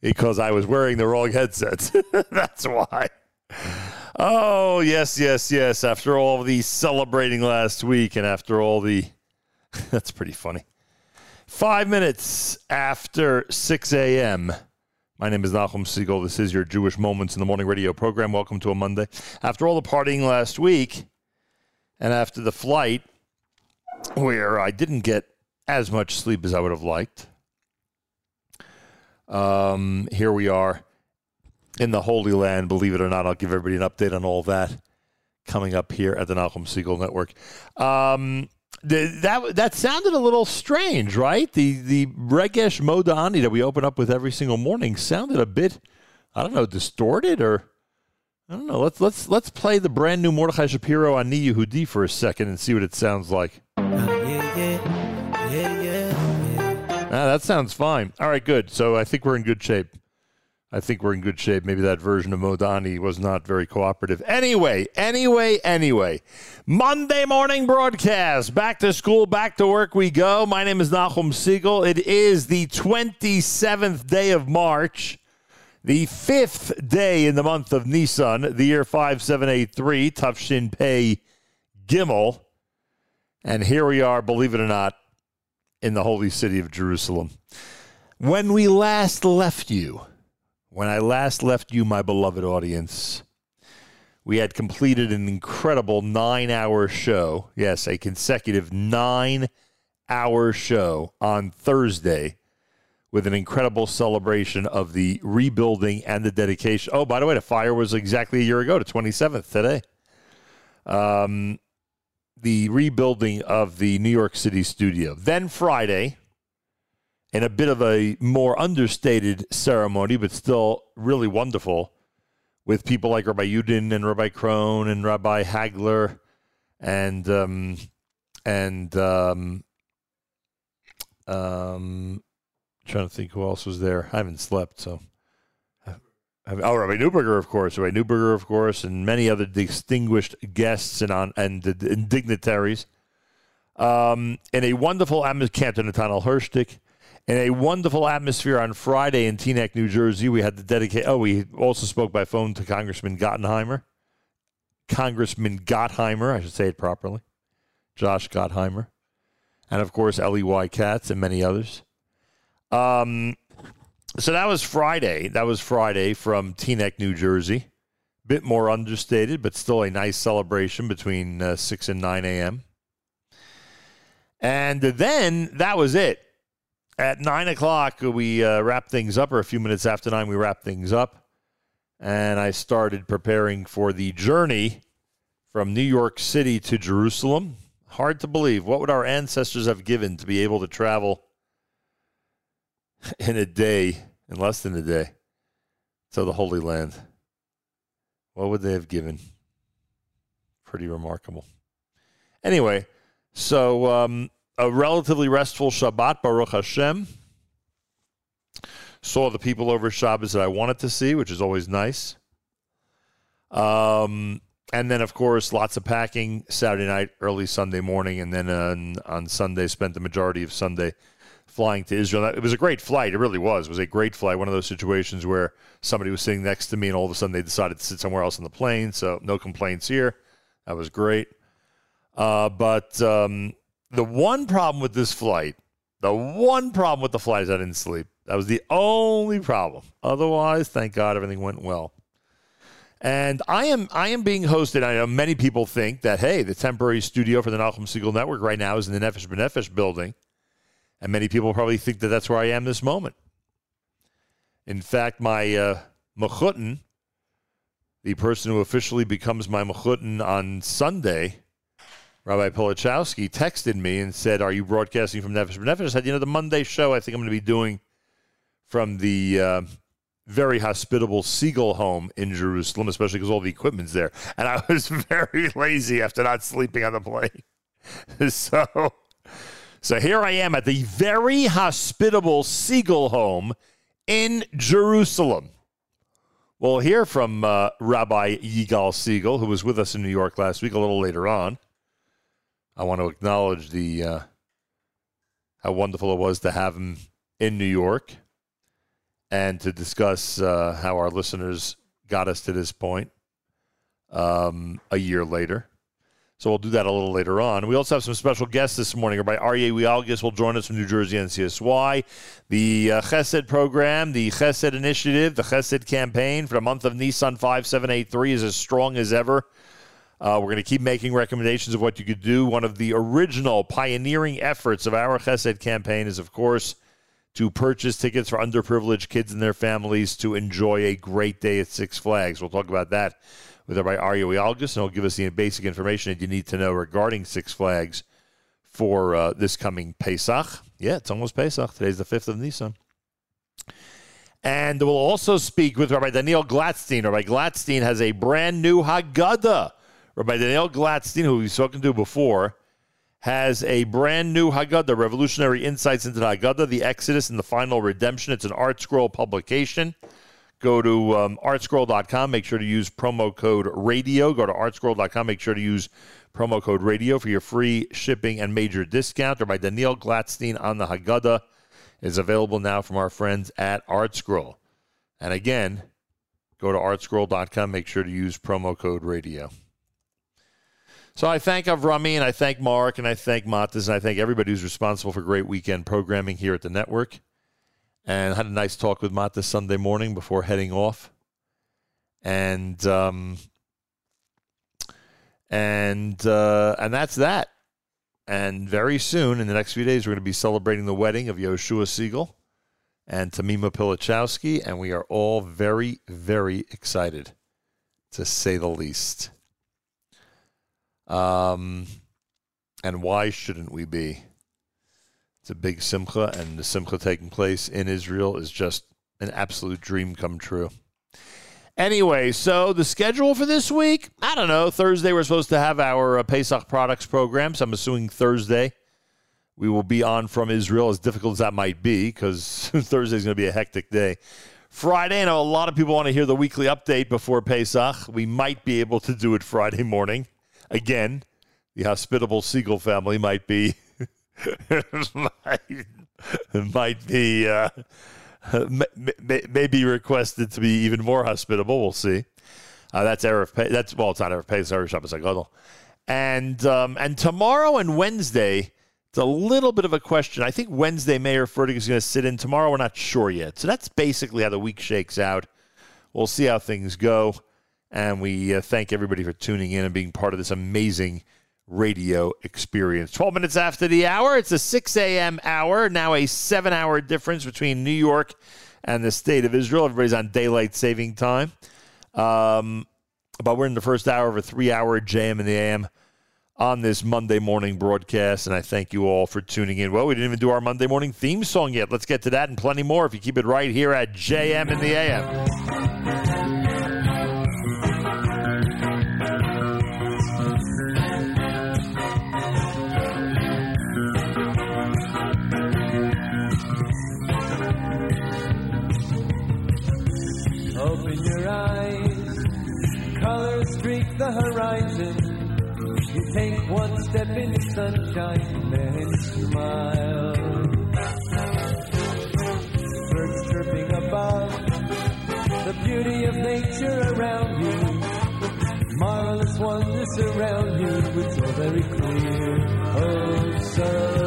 because I was wearing the wrong headset. That's why. Oh, yes, yes, yes. After all the celebrating last week and after all the. That's pretty funny. Five minutes after 6 a.m. My name is Nachum Segal. This is your Jewish Moments in the Morning radio program. Welcome to a Monday. After all the partying last week and after the flight, where I didn't get as much sleep as I would have liked, um, here we are in the Holy Land, believe it or not. I'll give everybody an update on all that coming up here at the Nachum Siegel Network. Um, that that sounded a little strange, right? The the Regesh Modani that we open up with every single morning sounded a bit, I don't know, distorted or I don't know. Let's let's let's play the brand new Mordechai Shapiro on Ni Yehudi for a second and see what it sounds like. Ah, that sounds fine. All right, good. So I think we're in good shape. I think we're in good shape. Maybe that version of Modani was not very cooperative. Anyway, anyway, anyway. Monday morning broadcast. Back to school, back to work we go. My name is Nachum Segal. It is the 27th day of March, the fifth day in the month of Nisan, the year 5783, Tufshin Pei Gimel. And here we are, believe it or not, in the holy city of Jerusalem. When we last left you, when I last left you, my beloved audience, we had completed an incredible nine hour show. Yes, a consecutive nine hour show on Thursday with an incredible celebration of the rebuilding and the dedication. Oh, by the way, the fire was exactly a year ago, the 27th today. Um, the rebuilding of the New York City studio. Then Friday, in a bit of a more understated ceremony, but still really wonderful, with people like Rabbi Yudin and Rabbi Krohn and Rabbi Hagler and um, and um, um, trying to think who else was there. I haven't slept, so. Oh, Rabbi Newberger, of course, Rabbi Newberger, of course, and many other distinguished guests and on and, and dignitaries. Um, in a wonderful atmosphere, Cantor Nathaniel Hirschtick, in a wonderful atmosphere on Friday in Teaneck, New Jersey. We had the dedicate. Oh, we also spoke by phone to Congressman Gottheimer. Congressman Gottheimer, I should say it properly. Josh Gottheimer. And of course, Ellie Y. Katz and many others. Um, so that was Friday. That was Friday from Teaneck, New Jersey. Bit more understated, but still a nice celebration between uh, 6 and 9 a.m. And then that was it at nine o'clock, we uh, wrapped things up, or a few minutes after nine, we wrapped things up. And I started preparing for the journey from New York City to Jerusalem. Hard to believe. What would our ancestors have given to be able to travel in a day, in less than a day, to the Holy Land? What would they have given? Pretty remarkable. Anyway, so um, a relatively restful Shabbat, Baruch Hashem. Saw the people over Shabbos that I wanted to see, which is always nice. Um, and then, of course, lots of packing Saturday night, early Sunday morning, and then on, on Sunday, spent the majority of Sunday flying to Israel. It was a great flight. It really was. It was a great flight. One of those situations where somebody was sitting next to me, and all of a sudden they decided to sit somewhere else on the plane. So no complaints here. That was great. Uh, but um, the one problem with this flight, the one problem with the flight is I didn't sleep. That was the only problem. Otherwise, thank God everything went well. And I am I am being hosted. I know many people think that hey, the temporary studio for the Nachum Segal Network right now is in the Nefesh B'Nefesh building, and many people probably think that that's where I am this moment. In fact, my uh, mechutin, the person who officially becomes my mechutin on Sunday, Rabbi Polichowski texted me and said, "Are you broadcasting from Nefesh B'Nefesh?" I said, "You know, the Monday show I think I'm going to be doing from the uh, very hospitable Segal home in Jerusalem, especially because all the equipment's there." And I was very lazy after not sleeping on the plane, so so here I am at the very hospitable Segal home in Jerusalem. We'll hear from uh, Rabbi Yigal Segal, who was with us in New York last week, a little later on. I want to acknowledge the uh, how wonderful it was to have him in New York and to discuss uh, how our listeners got us to this point um, a year later. So we'll do that a little later on. We also have some special guests this morning. Rabbi Aryeh Wielgus will join us from New Jersey NCSY. The uh, Chesed program, the Chesed initiative, the Chesed campaign for the month of Nissan 5783 is as strong as ever. Uh, we're going to keep making recommendations of what you could do. One of the original pioneering efforts of our Chesed campaign is, of course, to purchase tickets for underprivileged kids and their families to enjoy a great day at Six Flags. We'll talk about that with Rabbi Aryeh Wielgus, and he'll give us the basic information that you need to know regarding Six Flags for uh, this coming Pesach. Yeah, it's almost Pesach. Today's the 5th of Nisan. And we'll also speak with Rabbi Daniel Gladstein. Rabbi Gladstein has a brand new Haggadah Rabbi Daniel Gladstein, who we've spoken to before, has a brand new Haggadah, Revolutionary Insights into the Haggadah, the Exodus and the Final Redemption. It's an ArtScroll publication. Go to um, artscroll.com. Make sure to use promo code RADIO. Go to artscroll.com. Make sure to use promo code RADIO for your free shipping and major discount. Or by Daniel Gladstein on the Haggadah is available now from our friends at ArtScroll. And again, go to artscroll.com. Make sure to use promo code RADIO. So I thank Avrami and I thank Mark and I thank Matas and I thank everybody who's responsible for great weekend programming here at the network. And I had a nice talk with Matas Sunday morning before heading off. And um, and uh, and that's that. And very soon, in the next few days, we're going to be celebrating the wedding of Yoshua Segal and Tamima Pilichowski, and we are all very, very excited, to say the least. Um, and why shouldn't we be? It's a big simcha, and the simcha taking place in Israel is just an absolute dream come true. Anyway, so the schedule for this week, I don't know. Thursday, we're supposed to have our uh, Pesach products program. So I'm assuming Thursday we will be on from Israel, as difficult as that might be, because Thursday is going to be a hectic day. Friday, I know a lot of people want to hear the weekly update before Pesach. We might be able to do it Friday morning. Again, the hospitable Segal family might be might, might be uh, may, may, be requested to be even more hospitable. We'll see. Uh, that's Pay. That's well, it's not Erev Pay. It's Erev Shabbos. And um, and tomorrow and Wednesday, it's a little bit of a question. I think Wednesday Meir Fertig is going to sit in. Tomorrow, we're not sure yet. So that's basically how the week shakes out. We'll see how things go. And we uh, thank everybody for tuning in and being part of this amazing radio experience. 12 minutes after the hour, it's a 6 a.m. hour, now a seven hour difference between New York and the state of Israel. Everybody's on daylight saving time. Um, but we're in the first hour of a three hour JM in the AM on this Monday morning broadcast, and I thank you all for tuning in. Well, we didn't even do our Monday morning theme song yet. Let's get to that and plenty more if you keep it right here at JM in the AM. Horizon. You take one step in the sunshine and smile. Birds chirping above, the beauty of nature around you. Marvelous wonders surround you. It's all very clear, oh so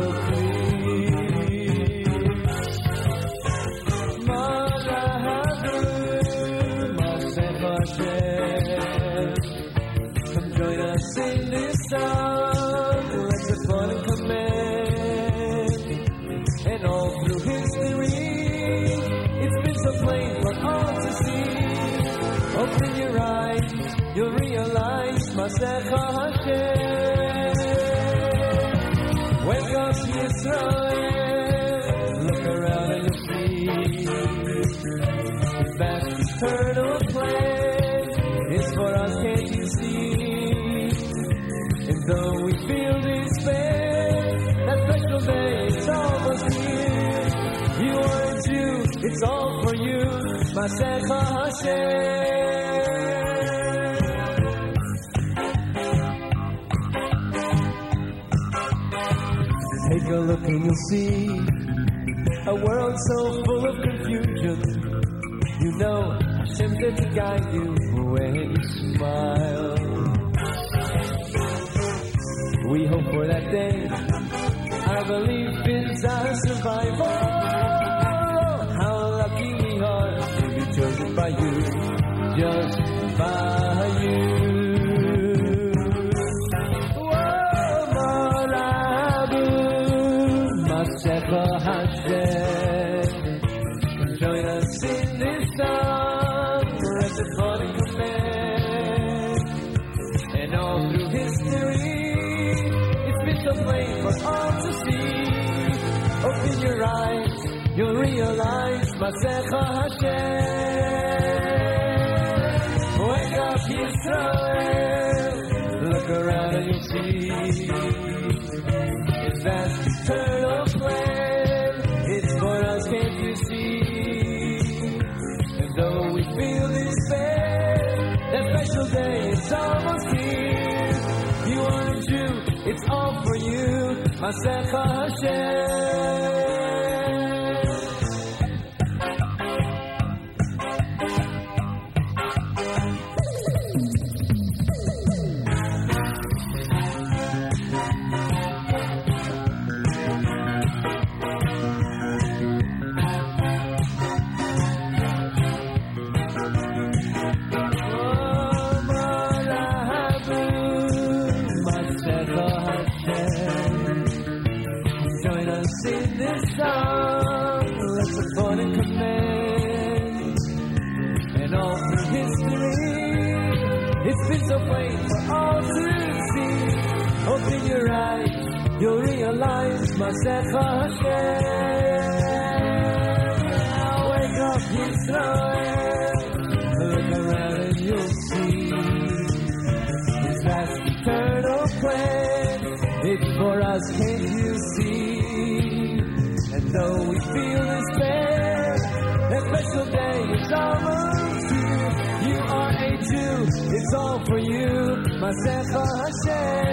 Take a look and you'll see a world so full of confusion. You know there to guide you when you smile. We hope for that day. Our belief is our survival. By you, just by you. Sefer Hashem, join us in this song, rest upon a command, and all through history, it's been so plain for all to see. Open your eyes, you'll realize Masecha Hashem. מעשיך השם. Masecha Hashem. Now wake up, Yisrael. Look around and you'll see his last eternal plan. It's for us, can't you see? And though we feel despair, that special day is almost here. You are a Jew, it's all for you, Masecha Hashem.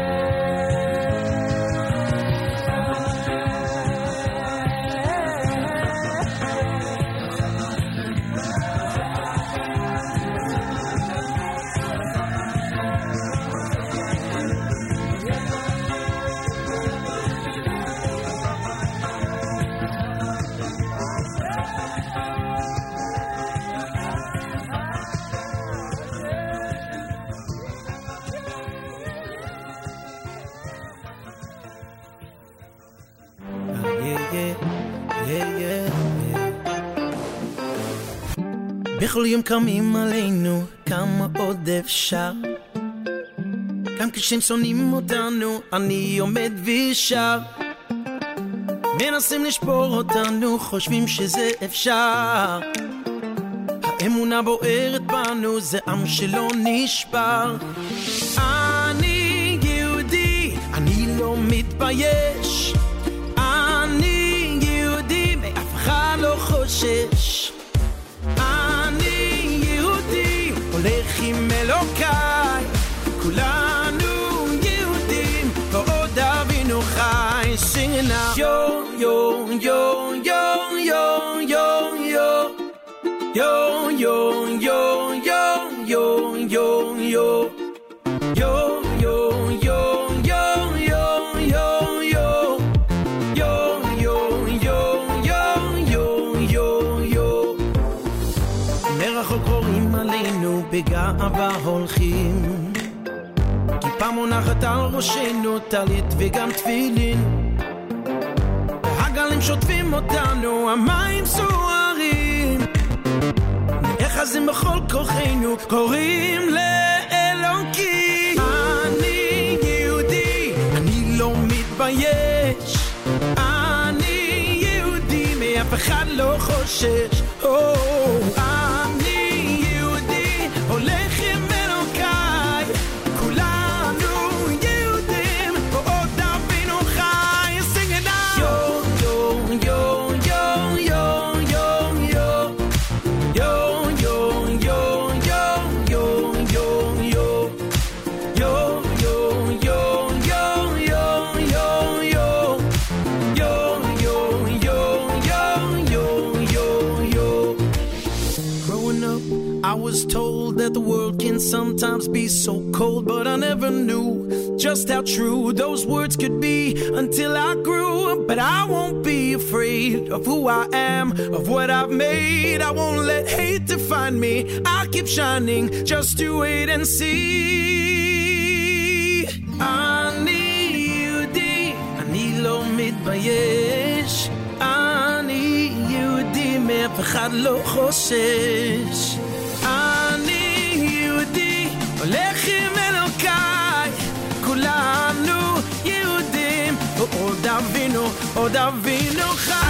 יום קמים עלינו, כמה עוד אפשר? גם כשהם שונאים אותנו, אני עומד ושר. מנסים לשבור אותנו, חושבים שזה אפשר. האמונה בוערת בנו, זה עם שלא נשבר. אני יהודי, אני לא מתבייש. God. מונחת על ראשנו, טלית וגם תפילין. הגלים שוטפים אותנו, המים סוערים. נאחזים בכל כוחנו, קוראים לאלוקים. אני יהודי, אני לא מתבייש. אני יהודי, מאף אחד לא חושש. so cold, but I never knew just how true those words could be until I grew up. But I won't be afraid of who I am, of what I've made. I won't let hate define me. I'll keep shining just to wait and see. אני יהודי, אני לא מתבייש. אני יהודי, מאף אחד לא חושש. עוד אבינו חי.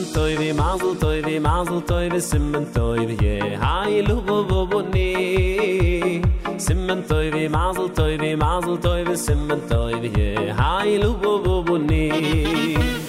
simmen toy vi mazl toy vi mazl toy vi simmen toy vi ye hay lu bu bu bu ni. Simmen toy vi mazl toy vi mazl toy vi simmen toy vi ye hay lu bu bu bu ni.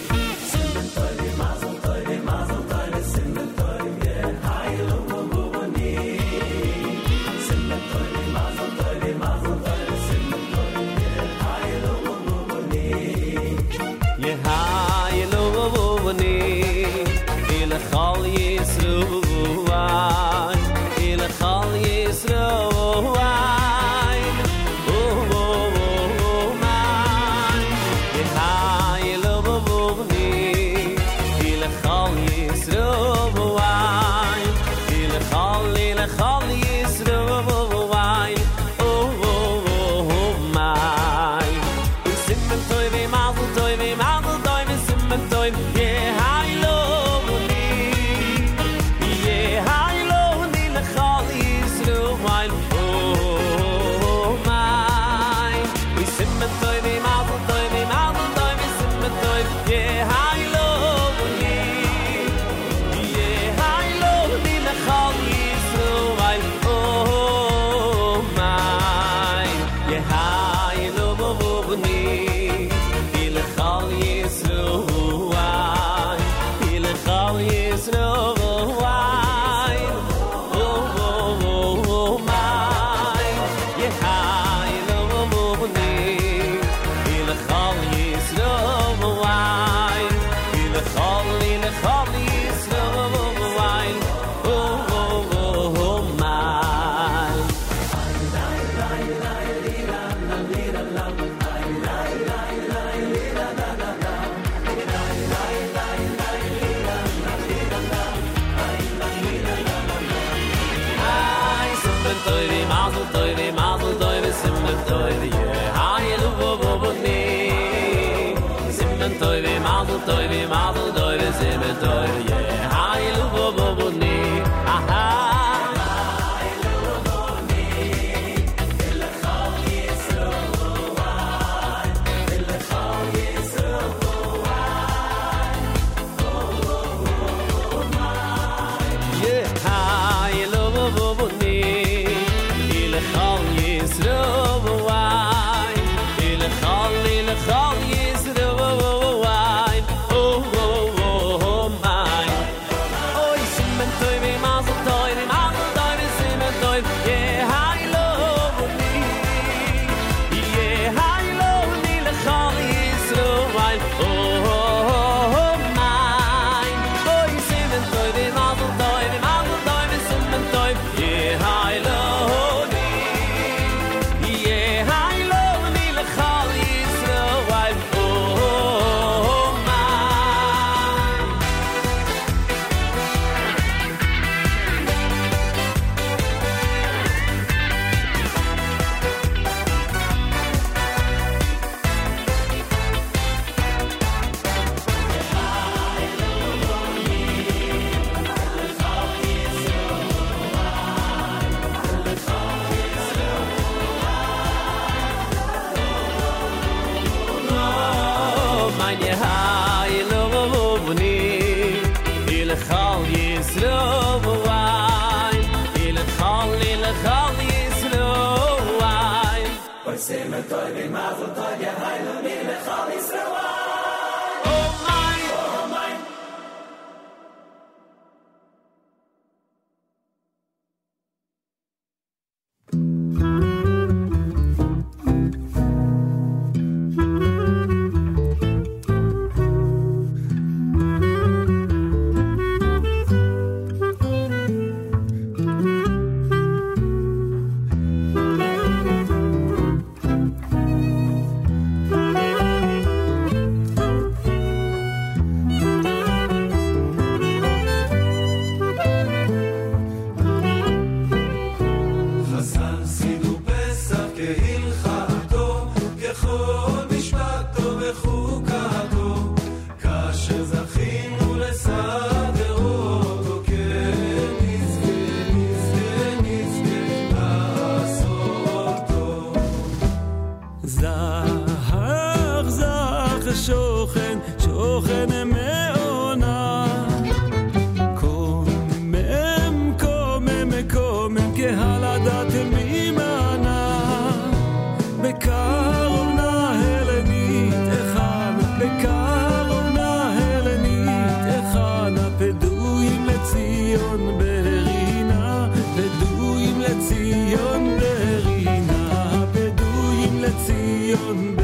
לציון ברינה פדויים לציון ברינה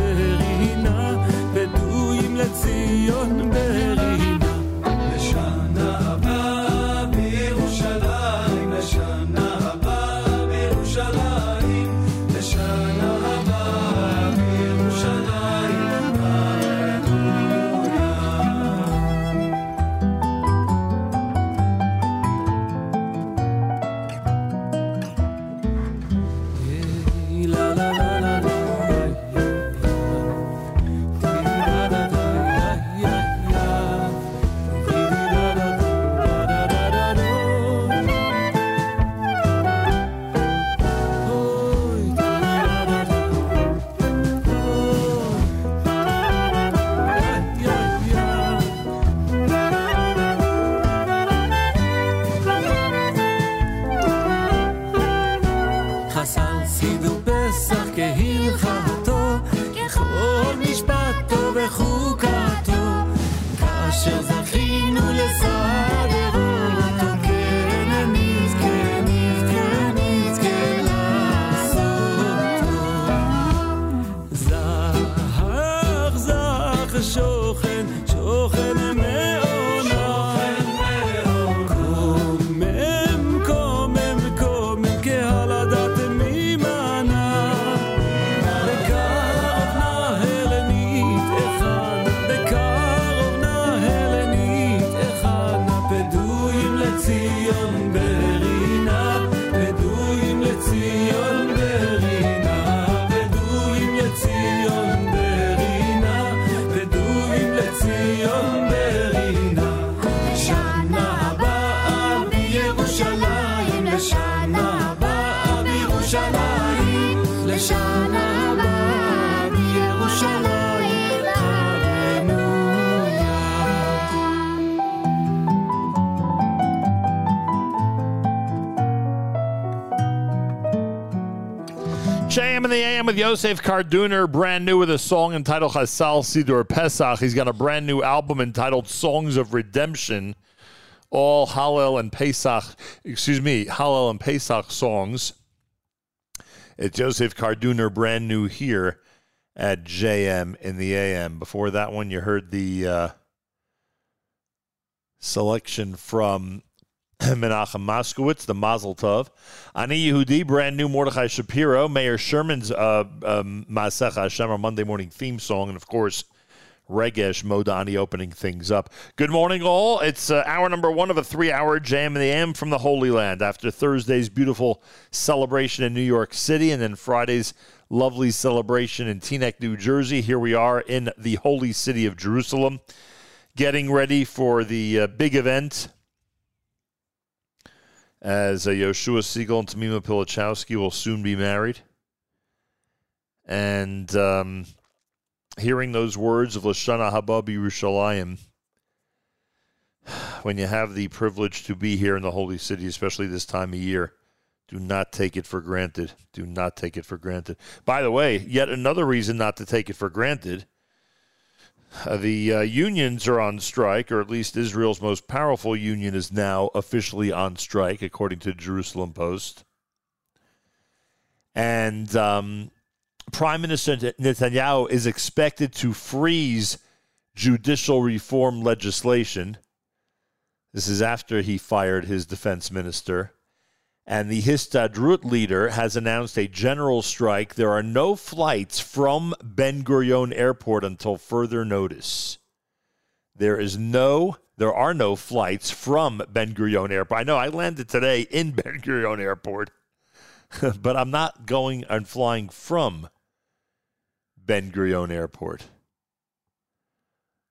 with Yosef Karduner, brand new with a song entitled Chasal Sidur Pesach. He's got a brand new album entitled Songs of Redemption, all Hallel and Pesach, excuse me, Hallel and Pesach songs. It's Joseph Karduner, brand new here at JM in the AM. Before that one, you heard the uh, selection from Menachem Moskowitz, the Mazel Tov. Ani Yehudi, brand new Mordechai Shapiro, Mayor Sherman's uh, um, Masech Hashem, our Monday morning theme song, and of course, Regesh Modani opening things up. Good morning, all. It's uh, hour number one of a three hour JM in the AM from the Holy Land after Thursday's beautiful celebration in New York City and then Friday's lovely celebration in Teaneck, New Jersey. Here we are in the holy city of Jerusalem, getting ready for the uh, big event as uh, Yoshua Segal and Tamima Pilichowski will soon be married. And um, hearing those words of Lashana Haba Yerushalayim, when you have the privilege to be here in the holy city, especially this time of year, do not take it for granted. Do not take it for granted. By the way, yet another reason not to take it for granted. Uh, the uh, unions are on strike, or at least Israel's most powerful union is now officially on strike, according to Jerusalem Post. And um, Prime Minister Netanyahu is expected to freeze judicial reform legislation. This is after he fired his defense minister. And the Histadrut leader has announced a general strike. There are no flights from Ben Gurion Airport until further notice. There is no, there are no flights from Ben Gurion Airport. I know I landed today in Ben Gurion Airport, but I'm not going and flying from Ben Gurion Airport.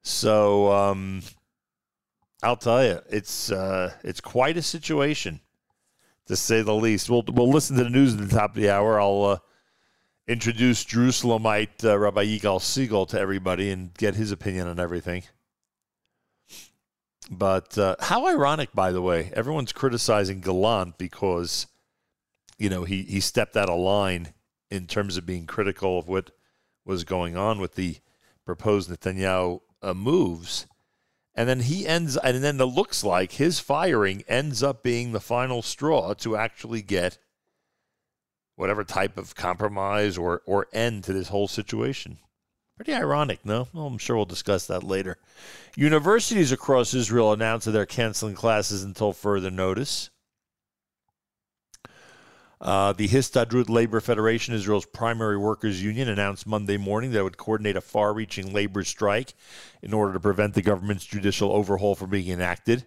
So um, I'll tell you, it's uh, it's quite a situation to say the least. We'll we'll listen to the news at the top of the hour. I'll uh, introduce Jerusalemite uh, Rabbi Yigal Siegel to everybody and get his opinion on everything. But uh, how ironic, by the way, everyone's criticizing Gallant because you know, he, he stepped out of line in terms of being critical of what was going on with the proposed Netanyahu uh, moves. And then he ends, and then it looks like his firing ends up being the final straw to actually get whatever type of compromise or, or end to this whole situation. Pretty ironic, no? Well, I'm sure we'll discuss that later. Universities across Israel announced that they're canceling classes until further notice. Uh, the Histadrut Labor Federation, Israel's primary workers' union, announced Monday morning that it would coordinate a far reaching labor strike in order to prevent the government's judicial overhaul from being enacted.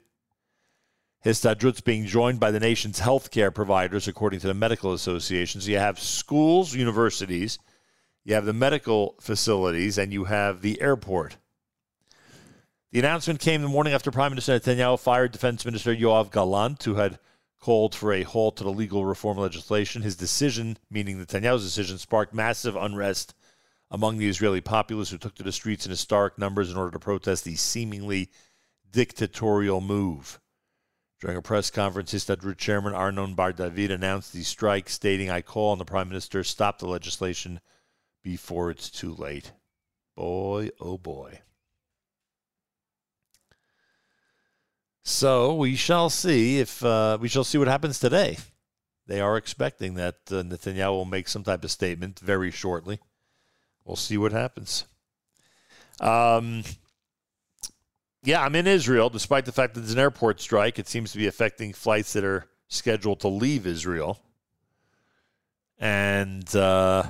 Histadrut's being joined by the nation's healthcare providers, according to the medical associations. So you have schools, universities, you have the medical facilities, and you have the airport. The announcement came the morning after Prime Minister Netanyahu fired Defense Minister Yoav Gallant, who had called for a halt to the legal reform legislation. His decision, meaning Netanyahu's decision, sparked massive unrest among the Israeli populace who took to the streets in historic numbers in order to protest the seemingly dictatorial move. During a press conference, Histadrut chairman Arnon Bar David announced the strike, stating, I call on the prime minister stop the legislation before it's too late. Boy, oh boy. So we shall see if uh, we shall see what happens today. They are expecting that uh, Netanyahu will make some type of statement very shortly. We'll see what happens. Um, yeah, I'm in Israel, despite the fact that there's an airport strike. It seems to be affecting flights that are scheduled to leave Israel. And uh,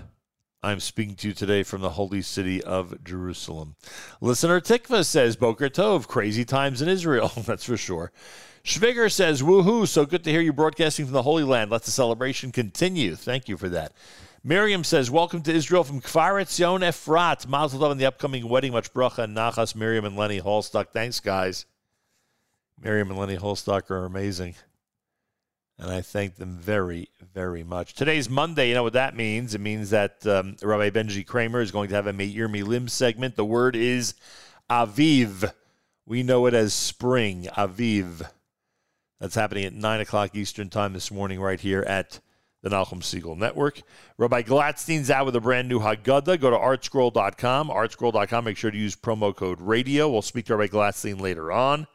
I'm speaking to you today from the holy city of Jerusalem. Listener Tikva says, Boker Tov, crazy times in Israel. That's for sure. Schwiger says, woohoo, so good to hear you broadcasting from the Holy Land. Let the celebration continue. Thank you for that. Miriam says, welcome to Israel from Kfar Etzion Efrat. Mazel tov on the upcoming wedding. Much bracha and nachas, Miriam and Lenny Holstock. Thanks, guys. Miriam and Lenny Holstock are amazing and I thank them very, very much. Today's Monday. You know what that means? It means that um, Rabbi Benji Kramer is going to have a Meir Milim segment. The word is Aviv. We know it as spring, Aviv. That's happening at 9 o'clock Eastern Time this morning, right here at the Nachum Segal Network. Rabbi Gladstein's out with a brand new Haggadah. Go to artscroll.com. Artscroll.com. Make sure to use promo code radio. We'll speak to Rabbi Gladstein later on.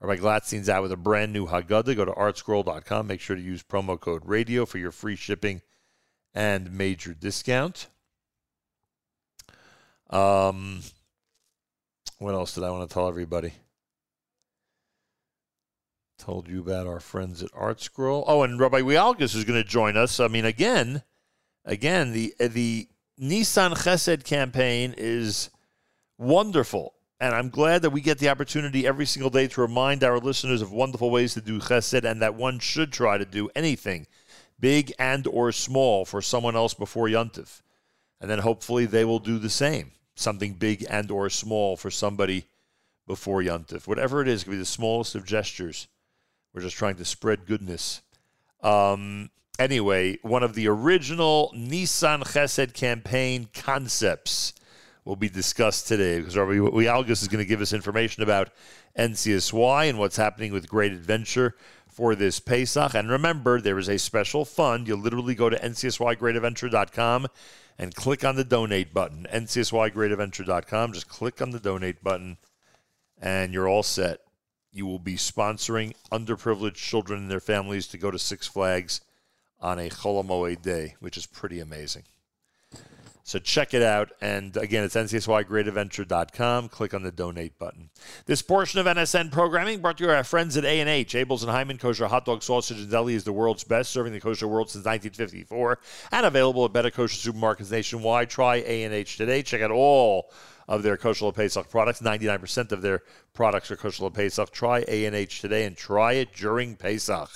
Rabbi Gladstein's out with a brand new Haggadah. Go to artscroll.com. Make sure to use promo code radio for your free shipping and major discount. Um, what else did I want to tell everybody? Told you about our friends at ArtScroll. Oh, and Rabbi Wielgus is going to join us. I mean, again, again, the the Nissan Chesed campaign is wonderful. And I'm glad that we get the opportunity every single day to remind our listeners of wonderful ways to do chesed and that one should try to do anything, big and or small, for someone else before Yuntif. And then hopefully they will do the same, something big and or small for somebody before Yuntif. Whatever it is, it could be the smallest of gestures. We're just trying to spread goodness. Um, anyway, one of the original Nissan Chesed campaign concepts will be discussed today because Rabbi Wielgus is going to give us information about NCSY and what's happening with Great Adventure for this Pesach. And remember, there is a special fund. You literally go to ncsygreatadventure.com and click on the donate button. ncsygreatadventure.com. Just click on the donate button and you're all set. You will be sponsoring underprivileged children and their families to go to Six Flags on a Chol day, which is pretty amazing. So check it out. And again, it's ncsygreatadventure.com. Click on the donate button. This portion of NSN programming brought to you by our friends at A&H. Abel's and Hyman Kosher Hot Dog Sausage and Deli is the world's best, serving the kosher world since 1954 and available at better kosher supermarkets nationwide. Try A&H today. Check out all of their kosher Pesach products. 99% of their products are kosher Pesach. Try A&H today and try it during Pesach.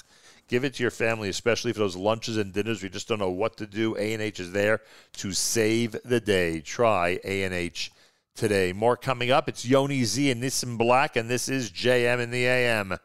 Give it to your family, especially for those lunches and dinners. We just don't know what to do. A&H is there to save the day. Try A&H today. More coming up. It's Yoni Z and Nissim Black, and this is JM in the AM.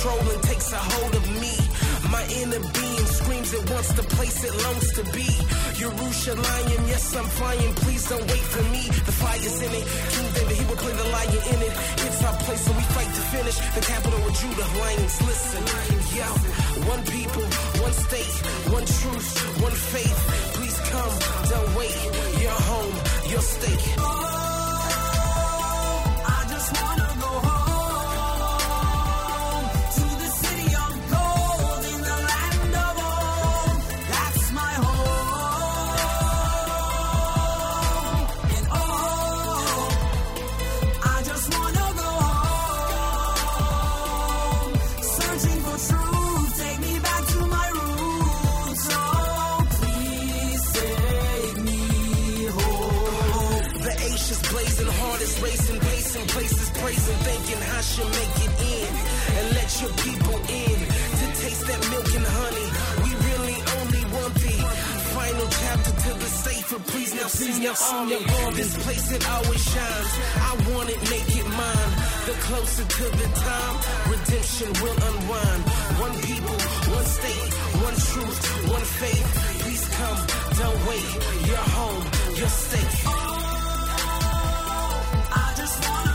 Trolling takes a hold of me. My inner being screams it wants the place it longs to be. Yerushalayim, yes, I'm flying. Please don't wait for me. The fire's in it. King David, he will play the lion in it. It's our place, so we fight to finish. The capital of Judah, lions, listen. Yo, one people, one state, one truth, one faith. Please come, don't wait. Your home, your stake. you make it in and let your people in to taste that milk and honey. We really only want the final chapter to the safer. Please now sing your song. This place that always shines. I want it, make it mine. The closer to the time, redemption will unwind. One people, one state, one truth, one faith. Please come, don't wait. You're home, you're safe. Oh, I just wanna.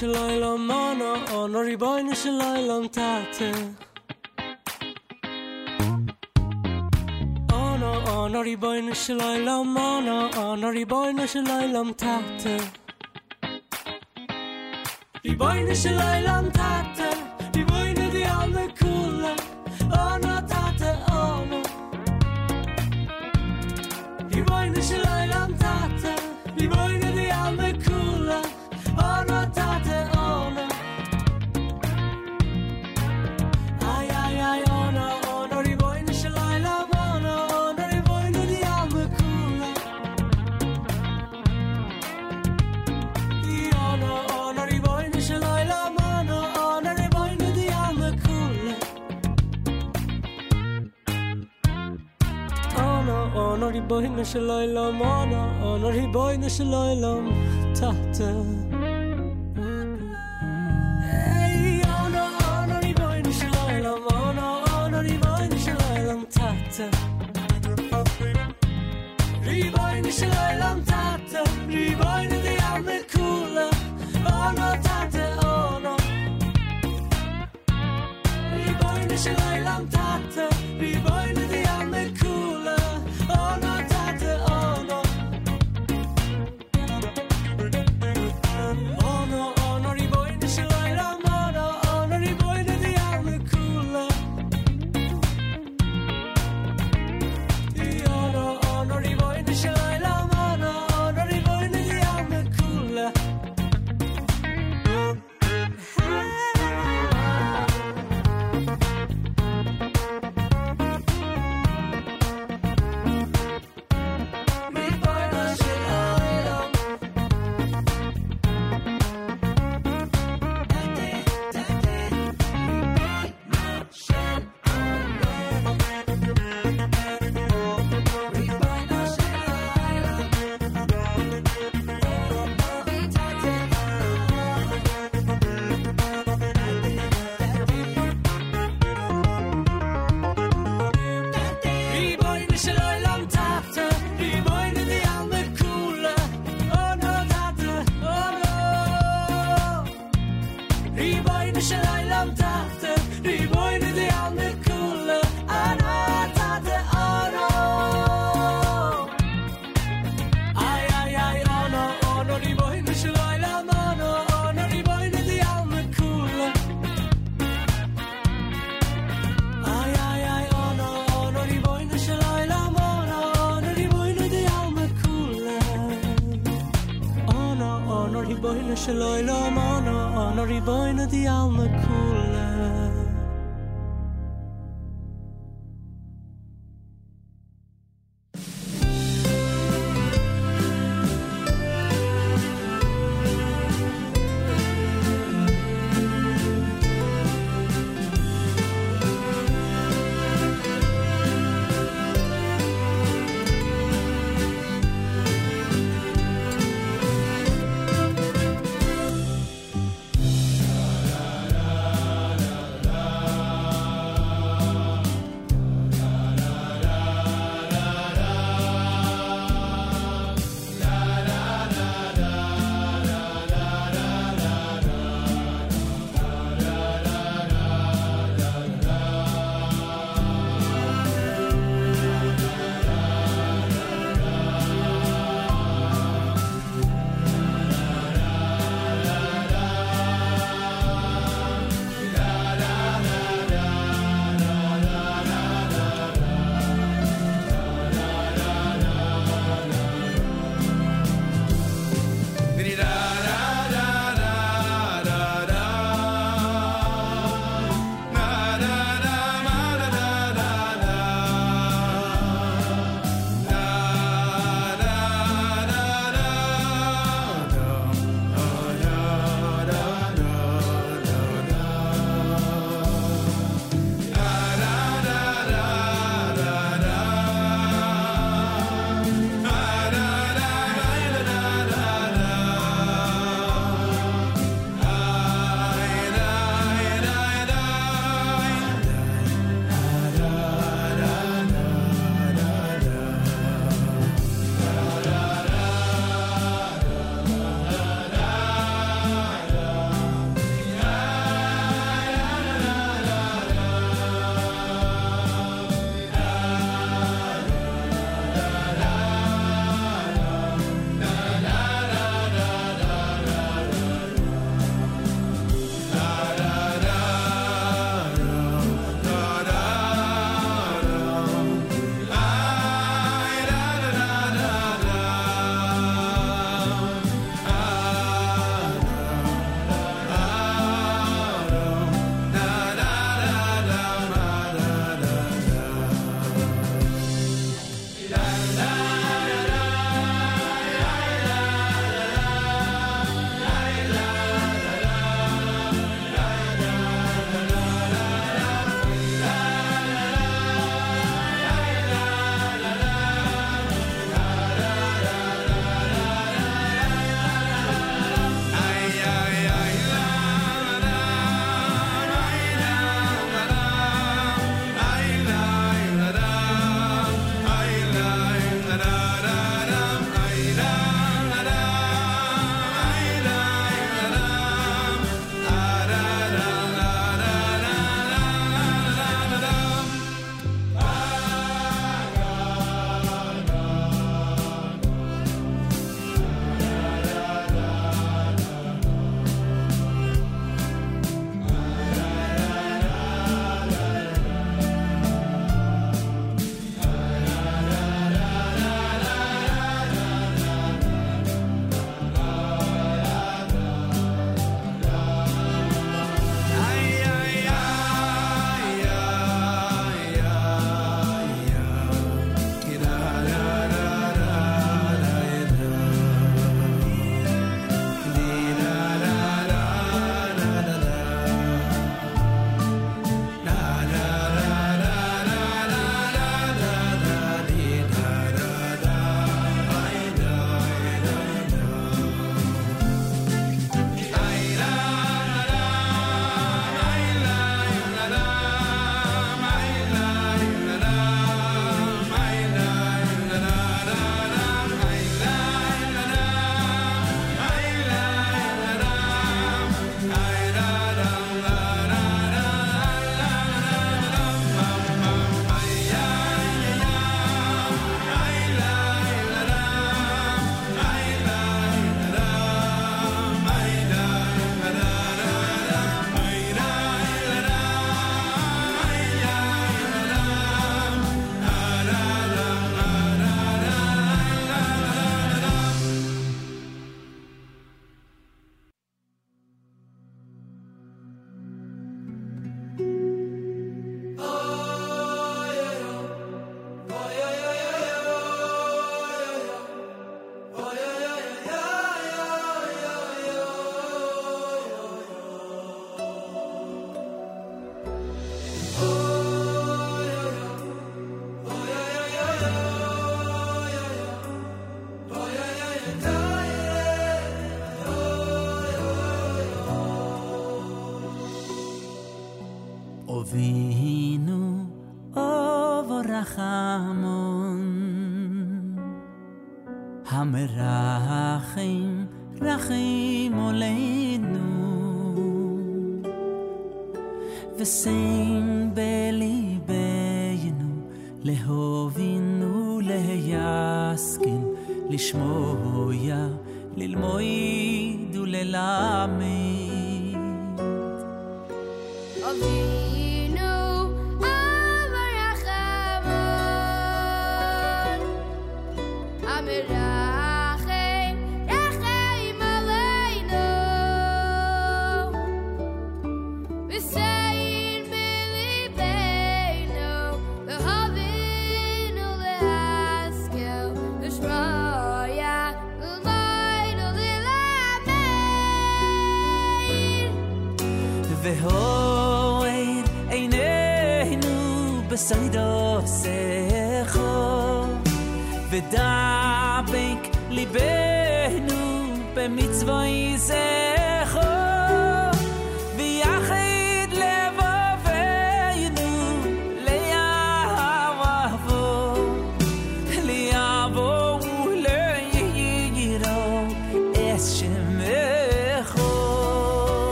של אילום אונו אונו ריבונו של אילום תתה אונו אונו ריבונו של אילום אונו אונו ריבונו של אילום תתה ריבונו של אילום תתה riboy na shloi lom ona ona riboy na shloi lom tata Tata,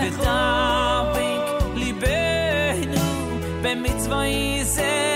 Bitte bring lieber hin, mit zwei sehr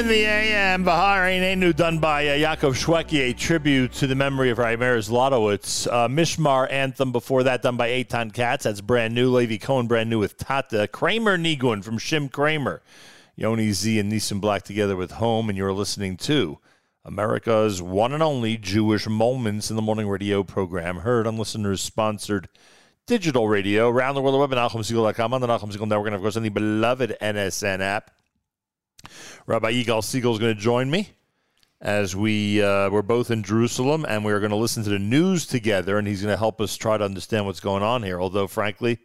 in the AM, Bahar Enu, done by uh, Yaakov Shweki, a tribute to the memory of Rav Meir Zlotowitz. Uh, Mishmar Anthem before that, done by Eitan Katz. That's brand new. Levi Cohen, brand new with Tata. Kramer Nigun from Shim Craimer. Yoni Z and Nissim Black together with Home, and you're listening to America's one and only Jewish Moments in the Morning radio program, heard on listeners sponsored digital radio around the world, the web NachumSegal.com, on the Nachum Segal Network, and of course on the beloved NSN app. Rabbi Yigal Siegel is going to join me as we uh, we're both in Jerusalem, and we are going to listen to the news together, and he's going to help us try to understand what's going on here. Although, frankly,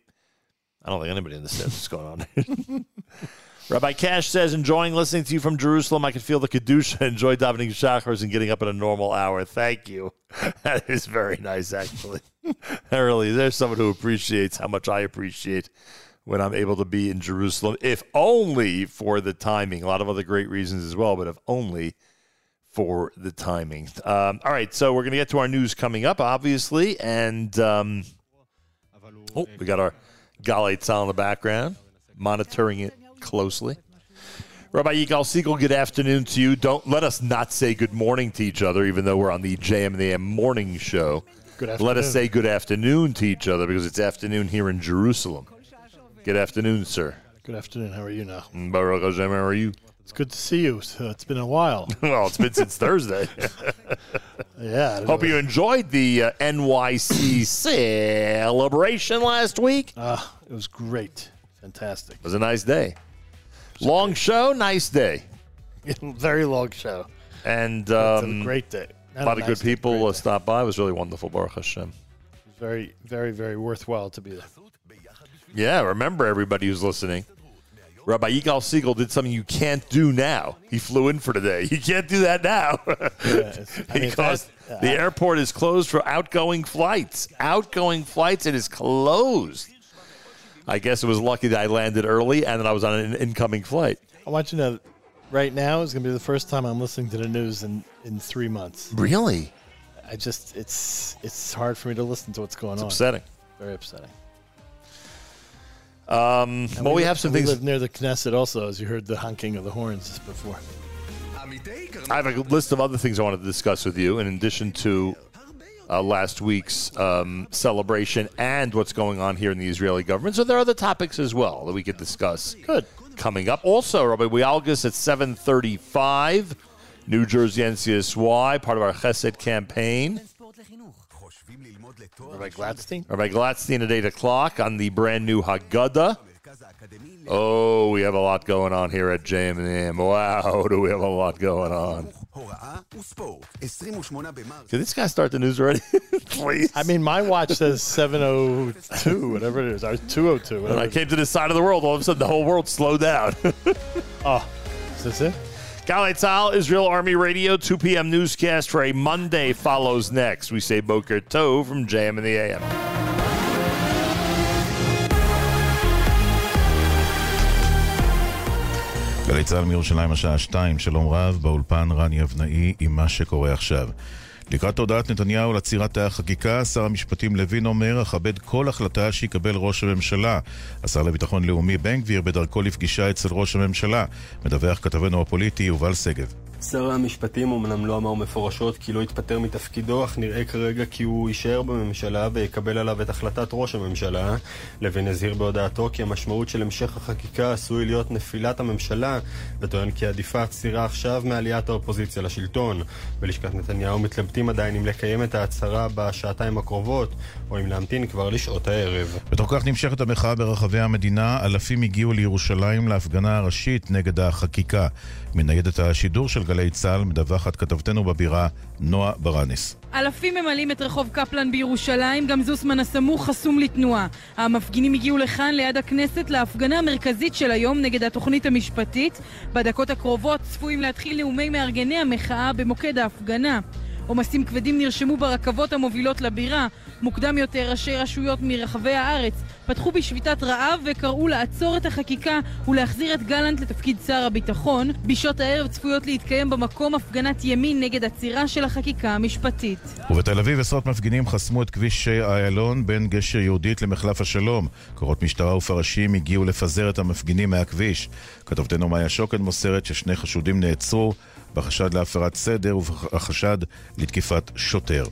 I don't think anybody understands what's going on. Rabbi Cash says, enjoying listening to you from Jerusalem. I can feel the Kedusha. Enjoy davening Shachars and getting up at a normal hour. Thank you. That is very nice, actually. really, there's someone who appreciates how much I appreciate when I'm able to be in Jerusalem, if only for the timing. A lot of other great reasons as well, but if only for the timing. Um, all right, so we're going to get to our news coming up, obviously. And um, oh, we got our Galei Tzahal in the background, monitoring it closely. Rabbi Yigal Siegel, good afternoon to you. Don't let us not say good morning to each other, even though we're on the JM and the AM morning show. Good Let us say good afternoon to each other because it's afternoon here in Jerusalem. Good afternoon, sir. Good afternoon. How are you now? Baruch Hashem, how are you? It's good to see you. So it's been a while. well, it's been since Thursday. Yeah. Hope know. you enjoyed the uh, NYC celebration last week. It Ah, it was great. Fantastic. It was a nice day. Long show, nice day. Very long show. And It's a um, great day. a lot of good people uh, stopped by. It was really wonderful, Baruch Hashem. Very, very, very worthwhile to be there. Yeah, remember everybody who's listening. Rabbi Yigal Segal did something you can't do now. He flew in for today. You can't do that now I mean, because uh, the airport is closed for outgoing flights. Outgoing flights, it is closed. I guess it was lucky that I landed early and that I was on an incoming flight. I want you to know, right now is going to be the first time I'm listening to the news in, in three months. Really? I just, it's it's hard for me to listen to what's going on. It's on. upsetting. Very upsetting. Um, well, we have some we things. live near the Knesset also, as you heard the honking of the horns before. I have a list of other things I wanted to discuss with you, in addition to uh, last week's um, celebration and what's going on here in the Israeli government. So there are other topics as well that we could discuss. Good. Coming up, also, Rabbi Wielgus at seven thirty-five, New Jersey NCSY, part of our Chesed campaign. Rabbi Gladstein? Rabbi Gladstein at eight o'clock on the brand new Haggadah. Oh, we have a lot going on here at JM&M. Wow, do we have a lot going on? Did this guy start the news already? Please. I mean, my watch says 702, whatever it is, or 202. when Whatever. I came to this side of the world, all of a sudden the whole world slowed down. oh, is this it? Galei Tzahal, Israel Army Radio, 2 p.m. newscast for a Monday follows next. We say Boker Tov from JM in the AM. גלי צה"ל מירושלים השעה 2, שלום רב, באולפן רני אבנאי עם מה שקורה עכשיו. לקראת הודעת נתניהו לעצירת תאי החקיקה, שר המשפטים לוין אומר, אכבד כל החלטה שיקבל ראש הממשלה. השר לביטחון לאומי בן גביר בדרכו לפגישה אצל ראש הממשלה. מדווח כתבנו הפוליטי יובל שגב. שר המשפטים אמנם לא אמר מפורשות כי לא יתפטר מתפקידו, אך נראה כרגע כי הוא יישאר בממשלה ויקבל עליו את החלטת ראש הממשלה. לוין הזהיר בהודעתו כי המשמעות של המשך החקיקה עשוי להיות נפילת הממשלה, וטוען כי עדיפה עצירה עכשיו מעליית האופוזיציה לשלטון. בלשכת נתניהו מתלבטים עדיין אם לקיים את ההצהרה בשעתיים הקרובות, או אם להמתין כבר לשעות הערב. בתוך כך נמשכת המחאה ברחבי המדינה, אלפים הגיעו לירושלים להפגנה הראשית נגד החקיקה. מניידת השידור של גלי צה"ל מדווחת כתבתנו בבירה, נועה ברנס. אלפים ממלאים את רחוב קפלן בירושלים, גם זוסמן הסמוך חסום לתנועה. המפגינים הגיעו לכאן ליד הכנסת להפגנה המרכזית של היום נגד התוכנית המשפטית. בדקות הקרובות צפויים להתחיל נאומי מארגני המחאה במוקד ההפגנה. עומסים כבדים נרשמו ברכבות המובילות לבירה. מוקדם יותר ראשי רשויות מרחבי הארץ פתחו בשביתת רעב וקראו לעצור את החקיקה ולהחזיר את גלנט לתפקיד שר הביטחון. בשעות הערב צפויות להתקיים במקום הפגנת ימין נגד עצירה של החקיקה המשפטית. ובתל אביב עשרות מפגינים חסמו את כביש איילון בין גשר יהודית למחלף השלום. כוחות משטרה ופרשים הגיעו לפזר את המפגינים מהכביש. כתבתנו מאיה שוקן מוסרת ששני חשודים נעצרו בחשד להפרת סדר ובחשד לתקיפת שוטר.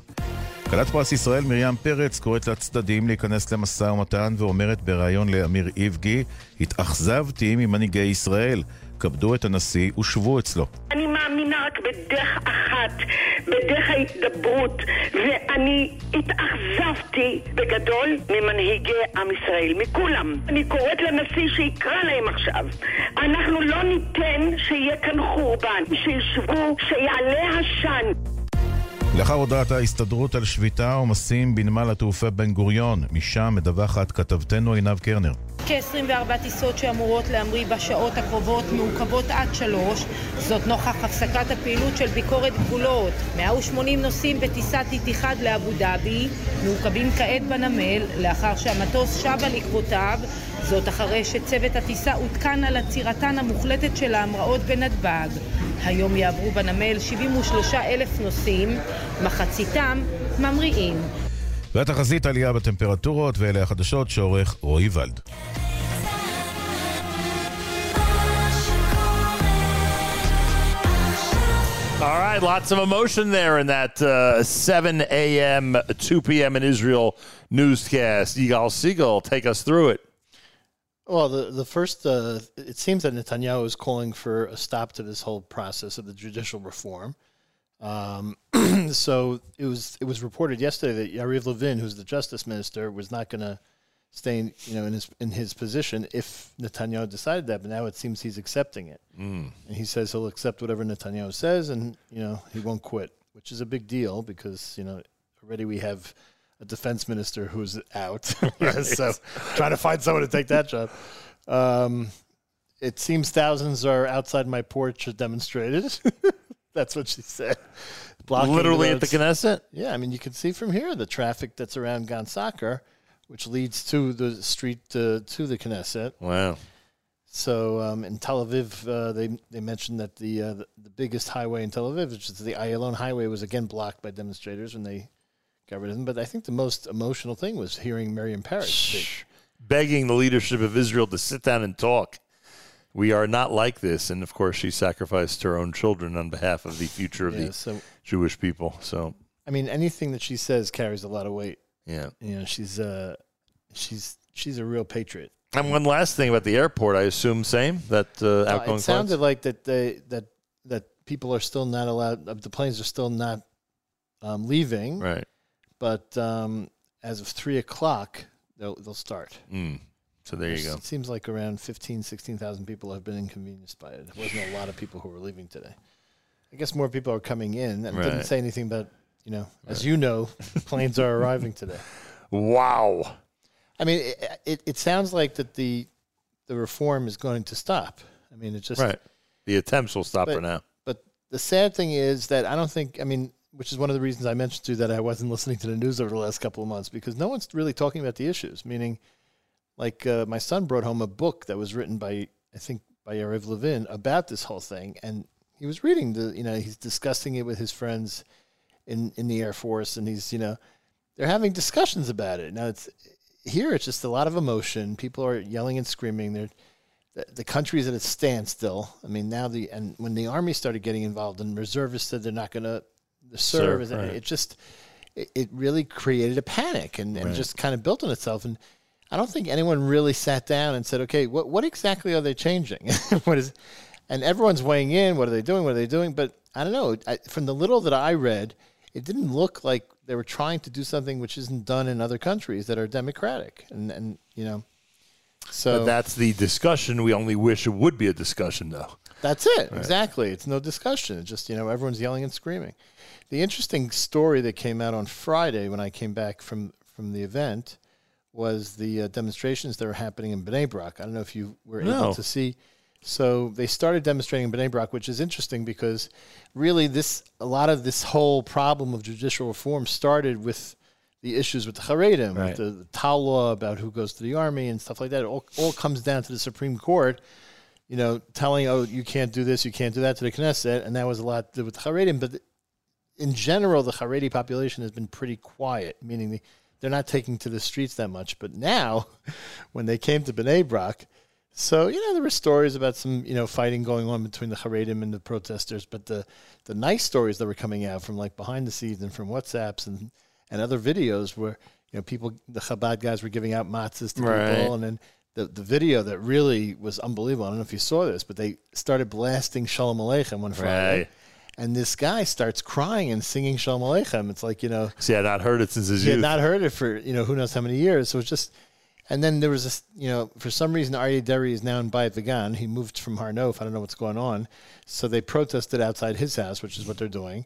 כלת פרס ישראל מרים פרץ קוראת לצדדים להיכנס למשא ומתן ואומרת בריאיון לאמיר איבגי התאכזבתי ממנהיגי ישראל, כבדו את הנשיא ושבו אצלו. אני מאמינה רק בדרך אחת, בדרך ההתדברות, ואני התאכזבתי בגדול ממנהיגי עם ישראל, מכולם. אני קוראת לנשיא שיקרא להם עכשיו. אנחנו לא ניתן שיהיה כאן חורבן, שישבו, שיעלה עשן. לאחר הודעת ההסתדרות על שביתה עומסים בנמל התעופה בן גוריון, משם מדווחת כתבתנו עינב קרנר. כ-24 טיסות שאמורות להמריא בשעות הקרובות מעוכבות עד שלוש, זאת נוכח הפסקת הפעילות של ביקורת גבולות. 180 נוסעים בטיסת איתיחד לאבו דאבי מעוכבים כעת בנמל לאחר שהמטוס שב על עקבותיו, זאת אחרי שצוות הטיסה עודכן על עצירתן המוחלטת של ההמראות בנתב"ג. היום יעברו בנמל 73 אלף נוסעים, מחציתם ממריאים. והתחזית עלייה בטמפרטורות, ואלה החדשות שעורך רועי ולד. All right, lots of emotion there in that uh, 7 a.m., 2 p.m. in Israel newscast. Yigal Segal, take us through it. Well, the, the first, uh, it seems that Netanyahu is calling for a stop to this whole process of the judicial reform. Um, so it was it was reported yesterday that Yariv Levin, who's the justice minister, was not going to stay, in, you know, in his in his position if Netanyahu decided that. But now it seems he's accepting it, Mm. and he says he'll accept whatever Netanyahu says, and you know he won't quit, which is a big deal because you know already we have a defense minister who's out, so trying to find someone to take that job. Um, it seems thousands are outside my porch demonstrated. That's what she said. Blocking Literally at the. Knesset? Yeah, I mean, you can see from here the traffic that's around Gan Sacher, which leads to the street uh, to the Knesset. Wow. So um, in Tel Aviv, uh, they they mentioned that the, uh, the the biggest highway in Tel Aviv, which is the Ayalon Highway, was again blocked by demonstrators when they got rid of them. But I think the most emotional thing was hearing Miriam speak. Begging the leadership of Israel to sit down and talk. We are not like this. And of course, she sacrificed her own children on behalf of the future of Yeah, the so- Jewish people. So, I mean, anything that she says carries a lot of weight. yeah. You know, she's uh, she's she's a real patriot. And one last thing about the airport, I assume same that uh, Uh, outgoing it sounded flights? like that they that that people are still not allowed. uh, The planes are still not um, leaving. Right. But um, as of three o'clock, they'll they'll start. Mm. So there you go. It seems like around 15, 16,000 people have been inconvenienced by it. There wasn't a lot of people who were leaving today. I guess more people are coming in, and it didn't say anything about you know, as you know, planes are arriving today. Wow. I mean, it, it, it sounds like that the the reform is going to stop. I mean, it's just right. The attempts will stop but, for now. But the sad thing is that I don't think. I mean, which is one of the reasons I mentioned to you that I wasn't listening to the news over the last couple of months because no one's really talking about the issues. Meaning, like uh, my son brought home a book that was written by I think by Yariv Levin about this whole thing, and he was reading the. You know, he's discussing it with his friends in in the Air Force, and he's you know they're having discussions about it. Now it's here. It's just a lot of emotion. People are yelling and screaming. They're the, the is at a standstill. I mean, now the and when the army started getting involved and reservists said they're not going to serve, Serve, it, right. it just it, it really created a panic and, and Right. just kind of built on itself. And I don't think anyone really sat down and said, okay, what what exactly are they changing? what is and everyone's weighing in. What are they doing? What are they doing? But I don't know. I, from the little that I read, it didn't look like they were trying to do something which isn't done in other countries that are democratic. And and you know, so but that's the discussion. We only wish it would be a discussion, though. that's it. Exactly. It's no discussion. It's just, you know, everyone's yelling and screaming. The interesting story that came out on Friday when I came back from, from the event was the uh, demonstrations that were happening in Bnei Brak. I don't know if you were No. able to see. So they started demonstrating in Bnei Brak, which is interesting because really this a lot of this whole problem of judicial reform started with the issues with the Haredim, Right. with the, the Tal law about who goes to the army and stuff like that. It all, all comes down to the Supreme Court you know, telling, oh, you can't do this, you can't do that to the Knesset, and that was a lot to do with the Haredim. But in general, the Haredi population has been pretty quiet, meaning they, they're not taking to the streets that much. But now, when they came to Bnei Brak, so you know there were stories about some you know fighting going on between the Haredim and the protesters, but the the nice stories that were coming out from like behind the scenes and from WhatsApps and and other videos where you know people the Chabad guys were giving out matzahs to Right. people, and then the the video that really was unbelievable. I don't know if you saw this, but they started blasting Shalom Aleichem on Friday. Right. And this guy starts crying and singing Shalom Aleichem. It's like you know, See, I had not heard it since his he had youth. not heard it for you know who knows how many years. So it's just, and then there was this you know for some reason Aryeh Deri is now in Bayit Vegan. He moved from Harnof. I don't know what's going on. So they protested outside his house, which is what they're doing.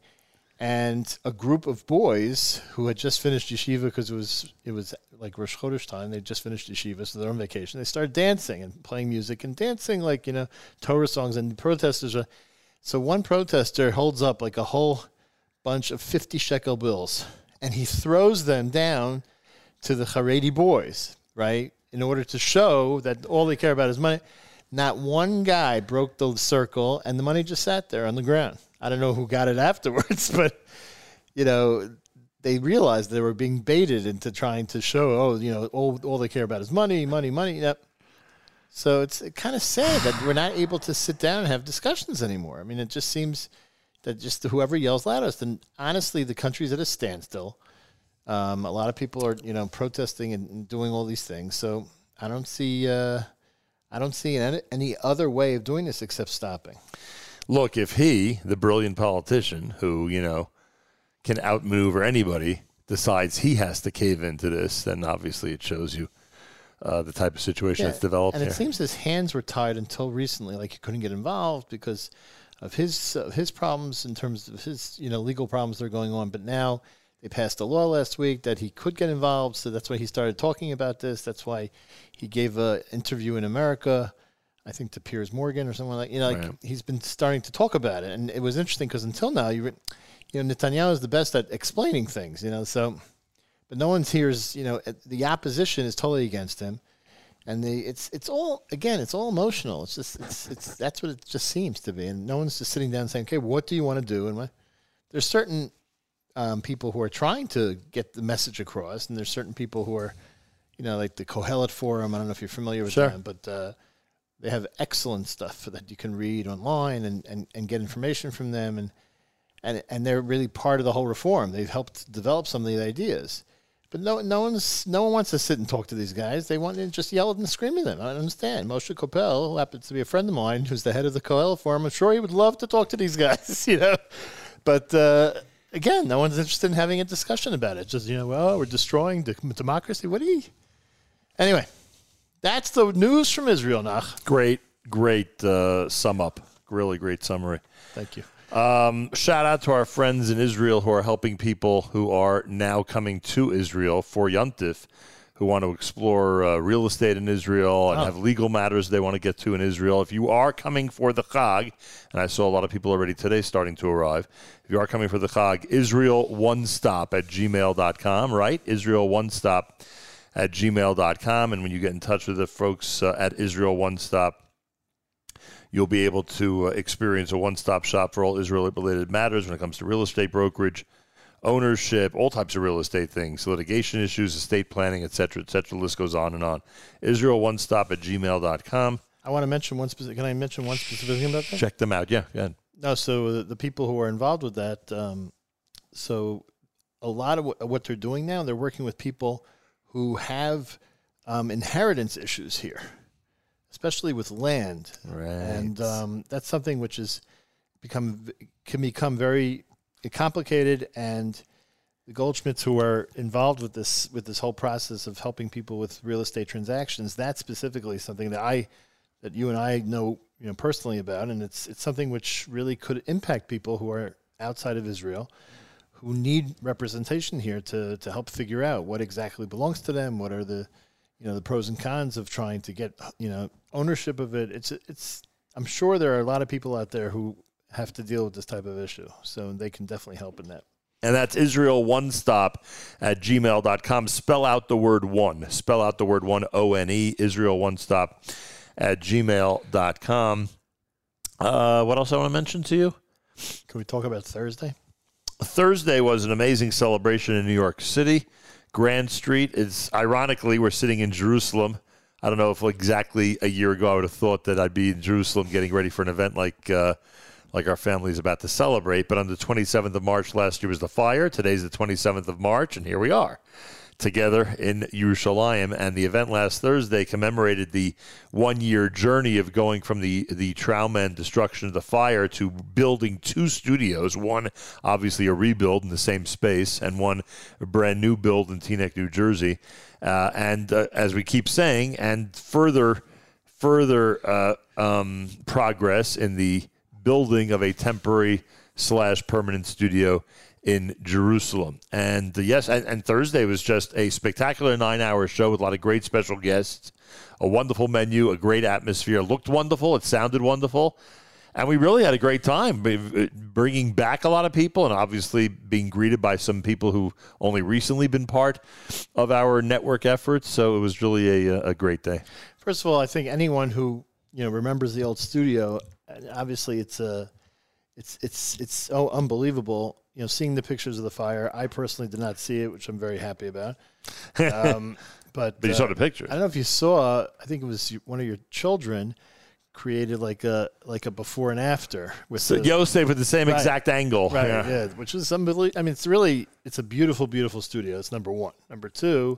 And a group of boys who had just finished yeshiva because it was it was like Rosh Chodesh time. They just finished yeshiva, so they're on vacation. They started dancing and playing music and dancing like you know Torah songs. And the protesters are. So one protester holds up like a whole bunch of 50 shekel bills and he throws them down to the Haredi boys, right? In order to show that all they care about is money. Not one guy broke the circle and the money just sat there on the ground. I don't know who got it afterwards, but you know, they realized they were being baited into trying to show, oh, you know, all, all they care about is money, money, money. Yep. So it's kind of sad that we're not able to sit down and have discussions anymore. I mean, it just seems that just whoever yells loudest, and honestly, the country's at a standstill. Um, a lot of people are, you know, protesting and, doing all these things. So I don't see, uh, I don't see any, any other way of doing this except stopping. Look, if he, the brilliant politician who, you know, can outmaneuver anybody, decides he has to cave into this, then obviously it shows you uh, the type of situation that's developed and here. it seems his hands were tied until recently. Like he couldn't get involved because of his uh, his problems in terms of his you know legal problems that are going on. But now they passed a law last week that he could get involved, so that's why he started talking about this. That's why he gave an interview in America. I think to Piers Morgan or someone like you know like Right. he's been starting to talk about it, and it was interesting because until now you re- you know Netanyahu is the best at explaining things, you know so. But no one's hears, you know, the opposition is totally against him, and the it's it's all again, it's all emotional. It's just it's it's that's what it just seems to be, and no one's just sitting down saying, okay, what do you want to do? And what there's certain um, people who are trying to get the message across, and there's certain people who are, you know, like the Kohelet Forum. I don't know if you're familiar with Sure. them, but uh, they have excellent stuff that you can read online and, and, and get information from them, and and and they're really part of the whole reform. They've helped develop some of the ideas. But no, no one's no one wants to sit and talk to these guys. They want to just yell at them and scream at them. I don't understand. Moshe Koppel, who happens to be a friend of mine, who's the head of the Kohelet Forum, I'm sure he would love to talk to these guys, you know. But uh, again, no one's interested in having a discussion about it. Just you know, well, we're destroying de- democracy. What do you? Anyway, that's the news from Israel. Nach. Great, great uh, sum up. Really great summary. Thank you. Um, shout out to our friends in Israel who are helping people who are now coming to Israel for Yontif, who want to explore uh, real estate in Israel and Oh. have legal matters they want to get to in Israel. If you are coming for the Chag, and I saw a lot of people already today starting to arrive, if you are coming for the Chag, Israel One Stop at gmail.com, right? Israel One Stop at gmail.com. And when you get in touch with the folks uh, at Israel One Stop, you'll be able to uh, experience a one-stop shop for all Israel-related matters when it comes to real estate brokerage, ownership, all types of real estate things, litigation issues, estate planning, etc., cetera, et cetera. The list goes on and on. Israel One Stop at gmail.com. I want to mention one specific. Can I mention one specific thing about that? Check them out. Yeah, yeah. No, so the, the people who are involved with that, um, so a lot of what, what they're doing now, they're working with people who have um, inheritance issues here, especially with land, right? And um, that's something which is become can become very complicated, and the Goldschmidts who are involved with this with this whole process of helping people with real estate transactions, that's specifically something that I that you and I know you know personally about, and it's it's something which really could impact people who are outside of Israel, who need representation here to to help figure out what exactly belongs to them, what are the you know the pros and cons of trying to get you know ownership of it. It's it's I'm sure there are a lot of people out there who have to deal with this type of issue, so they can definitely help in that. And that's Israel One Stop at gmail.com. Spell out the word one. Spell out the word one, O N E, Israel One Stop at gmail.com. Uh, what else I want to mention to you? Can we talk about Thursday? Thursday was an amazing celebration in New York City. Grand Street is ironically we're sitting in Jerusalem. I don't know if exactly a year ago I would have thought that I'd be in Jerusalem getting ready for an event like uh, like our family is about to celebrate. But on the 27th of March last year was the fire. Today's the 27th of March, and here we are. Together in Yerushalayim. And the event last Thursday commemorated the one year journey of going from the, the trauma and destruction of the fire to building two studios. One, obviously, a rebuild in the same space, and one brand new build in Teaneck, New Jersey. Uh, and uh, as we keep saying, and further further uh, um, progress in the building of a temporary slash permanent studio in Jerusalem. And uh, yes, and, and Thursday was just a spectacular nine hour show with a lot of great special guests, a wonderful menu, a great atmosphere. It looked wonderful, it sounded wonderful. And we really had a great time bringing back a lot of people and obviously being greeted by some people who only recently been part of our network efforts. So it was really a, a great day. First of all, I think anyone who you know remembers the old studio, uh, obviously it's a, it's it's it's so unbelievable. You know, seeing the pictures of the fire. I personally did not see it, which I'm very happy about. Um, but But you saw the pictures. I don't know if you saw. I think it was one of your children created like a like a before and after with So the, Yosef with the same exact angle. Right. Yeah. Yeah. Which is unbelievable. I mean, it's really it's a beautiful, beautiful studio. It's number one. Number two,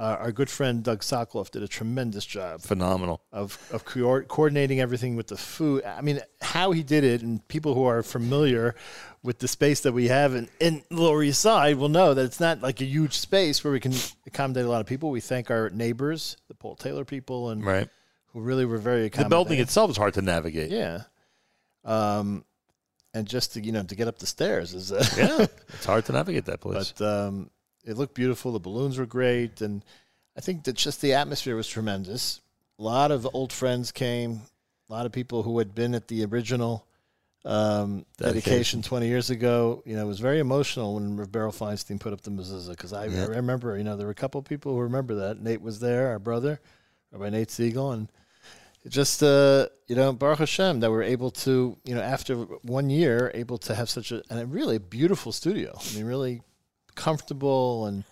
uh, our good friend Doug Sokoloff did a tremendous job Phenomenal. of of co- coordinating everything with the food. I mean, how he did it, and people who are familiar with the space that we have in, in Lower East Side will know that it's not like a huge space where we can accommodate a lot of people. We thank our neighbors, the Paul Taylor people, and Right. who really were very accommodating. The building itself is hard to navigate. yeah. Um, and just to you know to get up the stairs is uh, Yeah. It's hard to navigate that place. but um, it looked beautiful. The balloons were great, and I think that just the atmosphere was tremendous. A lot of old friends came. A lot of people who had been at the original um, Dedication. dedication 20 years ago. You know, it was very emotional when Beryl Feinstein put up the mezuzah because I, Yeah. I remember, you know, there were a couple of people who remember that. Nate was there, our brother, Rabbi Nate Segal, and it just, uh, you know, Baruch Hashem that we're able to, you know, after one year, able to have such a, and a really beautiful studio. I mean, really comfortable and.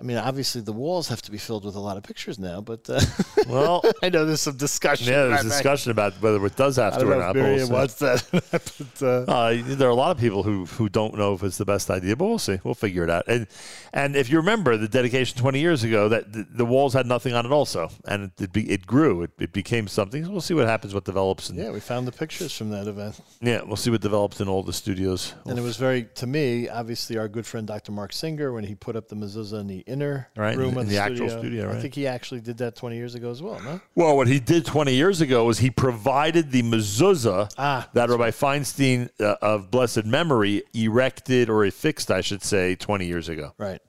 I mean, obviously the walls have to be filled with a lot of pictures now, but uh, Well, I know there's some discussion. yeah, there's that. discussion about whether it does have to or not. we'll Miriam see. wants that. but, uh, Uh, there are a lot of people who who don't know if it's the best idea, but we'll see. We'll figure it out. And and if you remember the dedication 20 years ago, that the, the walls had nothing on it also, and it it, be, it grew. It, it became something. So we'll see what happens, what develops, and yeah, we found the pictures from that event. yeah, we'll see what develops in all the studios. And it was very, to me, obviously, our good friend Dr. Mark Singer, when he put up the mezuzah in the inner Right, room in- the, the actual studio. studio, I think he actually did that 20 years ago as well, no? Well, what he did 20 years ago was he provided the mezuzah Ah, that Rabbi Feinstein uh, of blessed memory erected or affixed, I should say, 20 years ago, Right.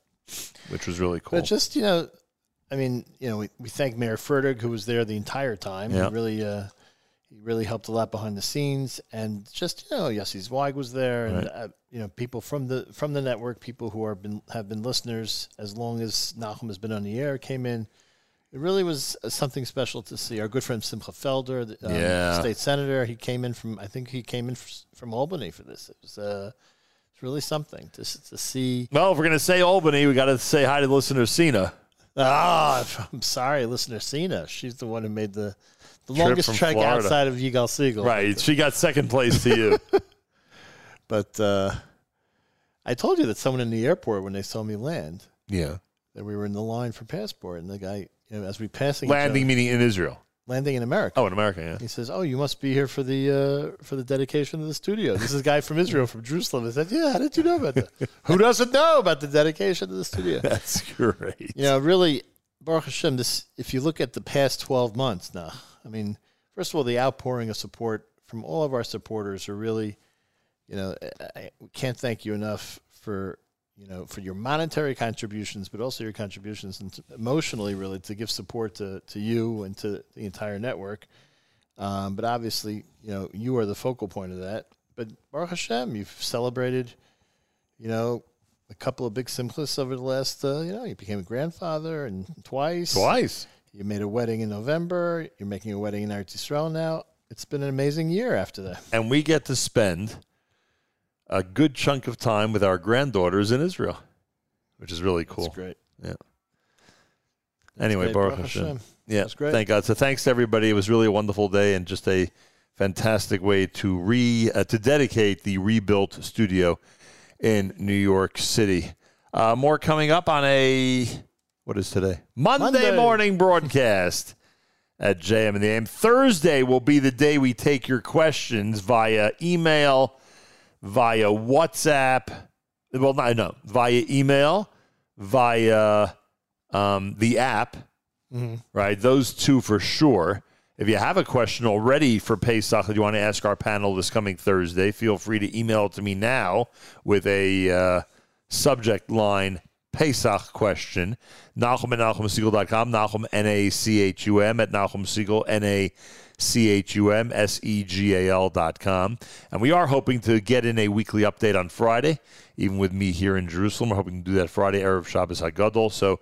which was really cool. But just, you know, I mean, you know, we, we thank Meir Fertig, who was there the entire time. Yeah. He really, uh, he really helped a lot behind the scenes, and just you know, Yossi Zweig was there, and Right. uh, you know, people from the from the network, people who are been have been listeners as long as Nachum has been on the air, came in. It really was uh, something special to see. Our good friend Simcha Felder, the um, Yeah. state senator, he came in from I think he came in f- from Albany for this. It was uh, it's really something to to see. well, if we're going to say Albany, we got to say hi to listener Cena. Ah, I'm sorry, listener Cena. She's the one who made the the Trip longest trek Florida. outside of Yigal Segal. Right. She got second place to you. But uh, I told you that someone in the airport when they saw me land, yeah. that we were in the line for passport, and the guy, you know, as we passing Landing other- meaning in Israel. landing in America. Oh, in America, yeah. He says, "Oh, you must be here for the uh, for the dedication of the studio." This is a guy from Israel, from Jerusalem. I said, "Yeah, how did you know about that? Who doesn't know about the dedication of the studio?" That's great. You know, really, Baruch Hashem. This, if you look at the past twelve months now, I mean, first of all, the outpouring of support from all of our supporters are really, you know, I, can't thank you enough for you know for your monetary contributions, but also your contributions and emotionally, really, to give support to to you and to the entire network. Um, but obviously, you know, you are the focal point of that. But Baruch Hashem, you've celebrated, you know, a couple of big simchas over the last, uh, you know, you became a grandfather and twice. Twice. You made a wedding in November. You're making a wedding in Eretz Yisrael now. It's been an amazing year after that. And we get to spend a good chunk of time with our granddaughters in Israel, which is really cool. That's great. Yeah. Anyway, great. Baruch Baruch Hashem. Hashem. Yeah, That's great. thank God. So thanks to everybody. It was really a wonderful day and just a fantastic way to re uh, to dedicate the rebuilt studio in New York City. Uh, more coming up on a what is today? Monday, Monday. morning broadcast at JM in the AM. Thursday will be the day we take your questions via email, via WhatsApp. Well, no, no, via email, via um, the app Mhm. right? Those two for sure. If you have a question already for Pesach that you want to ask our panel this coming Thursday, feel free to email it to me now with a uh, subject line Pesach question. Nachum at NachumSegal.com. Nachum, N-A-C-H-U-M at Nachum Segal, N-A-C-H-U-M, S-E-G-A-L dot com. And we are hoping to get in a weekly update on Friday, even with me here in Jerusalem. We're hoping to do that Friday, Erev Shabbos HaGadol. So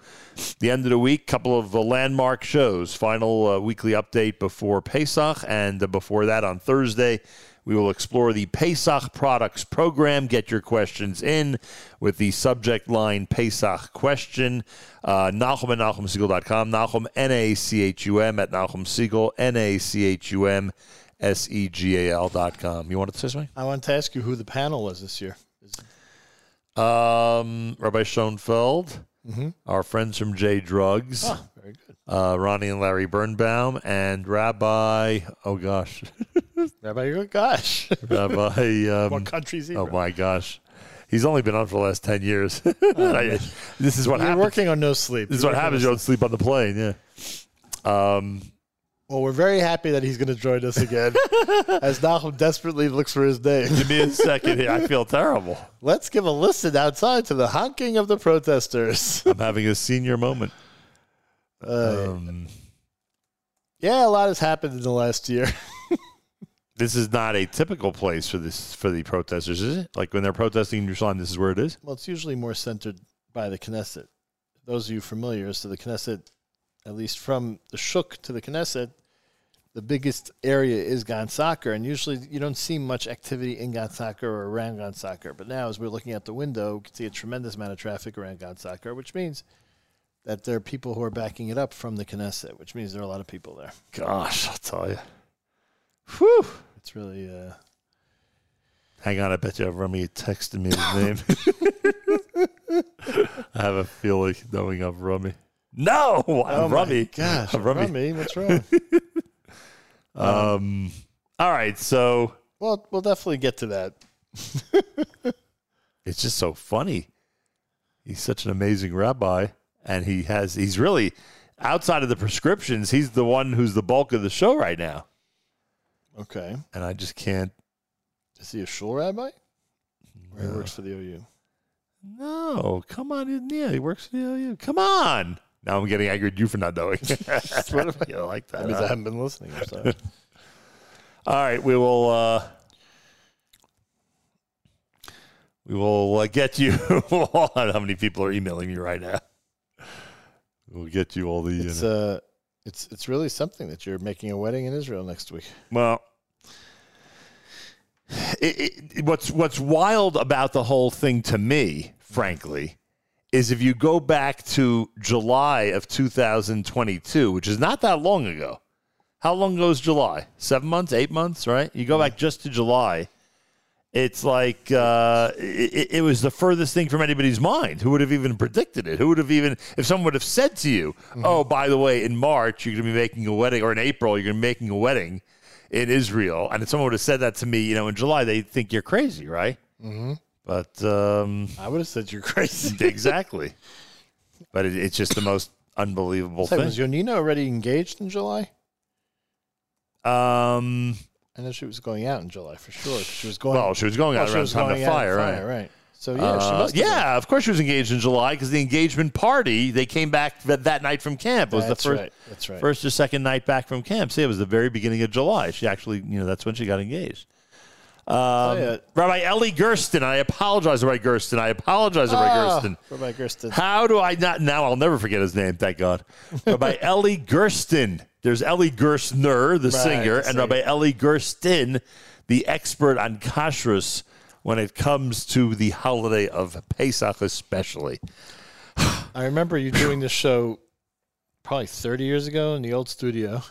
the end of the week, couple of uh, landmark shows. Final uh, weekly update before Pesach, and uh, before that on Thursday, we will explore the Pesach products program. Get your questions in with the subject line Pesach question. Uh, Nachum at NachumSegal.com. Nachum, N-A-C-H-U-M at Nachum Segal, N-A-C-H-U-M, S-E-G-A-L dot com. You wanted to say something? I wanted to ask you who the panel was this year. Um, Rabbi Schoenfeld, Mhm. our friends from J Drugs, good. Uh, Ronnie and Larry Birnbaum, and Rabbi. Oh gosh, Rabbi, oh gosh. Rabbi. Um, What country he Oh from? my gosh, he's only been on for the last ten years. I- this is what You're happens. working on no sleep. This is You're what happens. You don't sleep on the plane. Yeah. Um, Well, we're very happy that he's going to join us again as Nachum desperately looks for his name. give me a second here. I feel terrible. Let's give a listen outside to the honking of the protesters. I'm having a senior moment. Uh, Um, yeah, a lot has happened in the last year. this is not a typical place for this for the protesters, is it? Like when they're protesting in Jerusalem, this is where it is. Well, it's usually more centered by the Knesset. Those of you familiar, so the Knesset, at least from the Shuk to the Knesset, the biggest area is Gan and usually you don't see much activity in Gan or around Gan But now, as we're looking out the window, we can see a tremendous amount of traffic around Gan which means that there are people who are backing it up from the Knesset, which means there are a lot of people there. Gosh, I'll tell you. Whew. It's really uh, Hang on, I bet you have Rummy texted me his name. I have a feeling knowing of Rummy. No, Oh Rummy. gosh, I'm Rummy. Rummy, what's wrong? Um, all right, so well, we'll definitely get to that. it's just so funny. He's such an amazing rabbi, and he has he's really outside of the prescriptions. He's the one who's the bulk of the show right now, Okay. and I just can't. Is he a shul rabbi? Or he works for the OU? No, come on, yeah, he works for the OU. Come on. Now I'm getting angry at you for not knowing. What you like that. Means huh? I haven't been listening. All right, we will. Uh, we will uh, get you. how many people are emailing me right now? We'll get you all the. it's uh, it's it's really something that you're making a wedding in Israel next week. well, it, it, what's what's wild about the whole thing to me, frankly, is if you go back to July of 2022, which is not that long ago. How long ago is July? Seven months, eight months, right? You go back just to July. It's like uh, it, it was the furthest thing from anybody's mind. Who would have even predicted it? Who would have even, if someone would have said to you, "Oh, by the way, in March you're going to be making a wedding, or in April you're going to be making a wedding in Israel," and if someone would have said that to me, you know, in July, they'd think you're crazy, right? Mm-hmm. But um, I would have said you're crazy. exactly. But it, it's just the most unbelievable Say, thing. was Yonina already engaged in July? Um, I know she was going out in July for sure. She was going. well, she was going well, out she around the time of out fire, right? fire, right? So yeah, she Uh, must. have been. yeah, of course she was engaged in July because the engagement party they came back that, that night from camp. It was That's the first, right, that's right. first or second night back from camp. See, it was the very beginning of July. She actually, you know, that's when she got engaged. Um, yeah. Rabbi Ellie Gersten, I apologize, Rabbi Gersten. I apologize, Rabbi Ah, Gersten. Rabbi Gersten. How do I not? Now I'll never forget his name. Thank God. Rabbi Ellie Gersten. There's Eli Gerstner, the Right, singer, and Rabbi Ellie Gersten, the expert on kashrus when it comes to the holiday of Pesach, especially. I remember you doing this show probably 30 years ago in the old studio,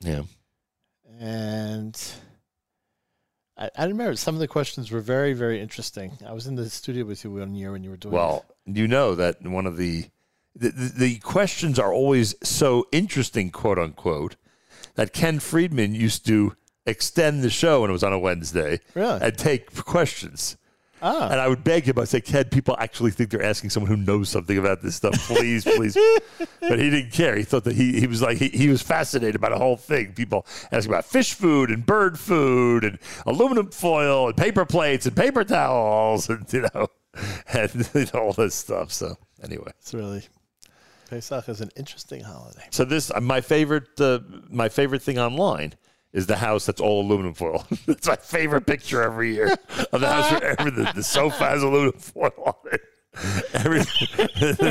Yeah. and I, I remember some of the questions were very, very interesting. I was in the studio with you one year when you were doing. Well, you know that one of the the, the questions are always so interesting, quote unquote, that Ken Friedman used to extend the show when it was on a Wednesday Really? and take questions. Ah. And I would beg him, I'd say, Ken, people actually think they're asking someone who knows something about this stuff. Please, please. But he didn't care. He thought that he, he was like, he, he was fascinated by the whole thing. People asking about fish food and bird food and aluminum foil and paper plates and paper towels and, you know, and know, all this stuff. So, anyway. It's really Pesach is an interesting holiday. So this uh, my favorite uh, my favorite thing online is the house that's all aluminum foil. that's my favorite picture every year of the house where every, the, sofa has aluminum foil on it. Every,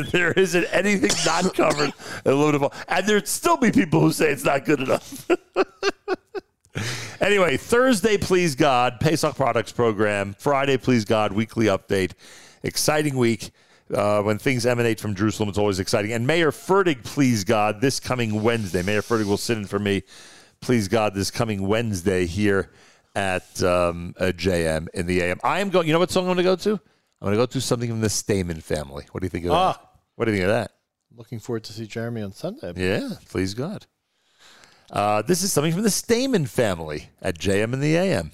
there isn't anything not covered in aluminum foil, and there'd still be people who say it's not good enough. anyway, Thursday, please God, Pesach products program. Friday, please God, weekly update. Exciting week. Uh, when things emanate from Jerusalem, it's always exciting. And Meir Fertig, please God, this coming Wednesday. Meir Fertig will sit in for me, please God, this coming Wednesday here at um, uh, JM in the AM. I am going. You know what song I'm going to go to? I'm going to go to something from the Stamen family. What do you think of Ah. that? What do you think of that? Looking forward to see Jeremy on Sunday. Yeah, please God. Uh, this is something from the Stamen family at JM in the AM.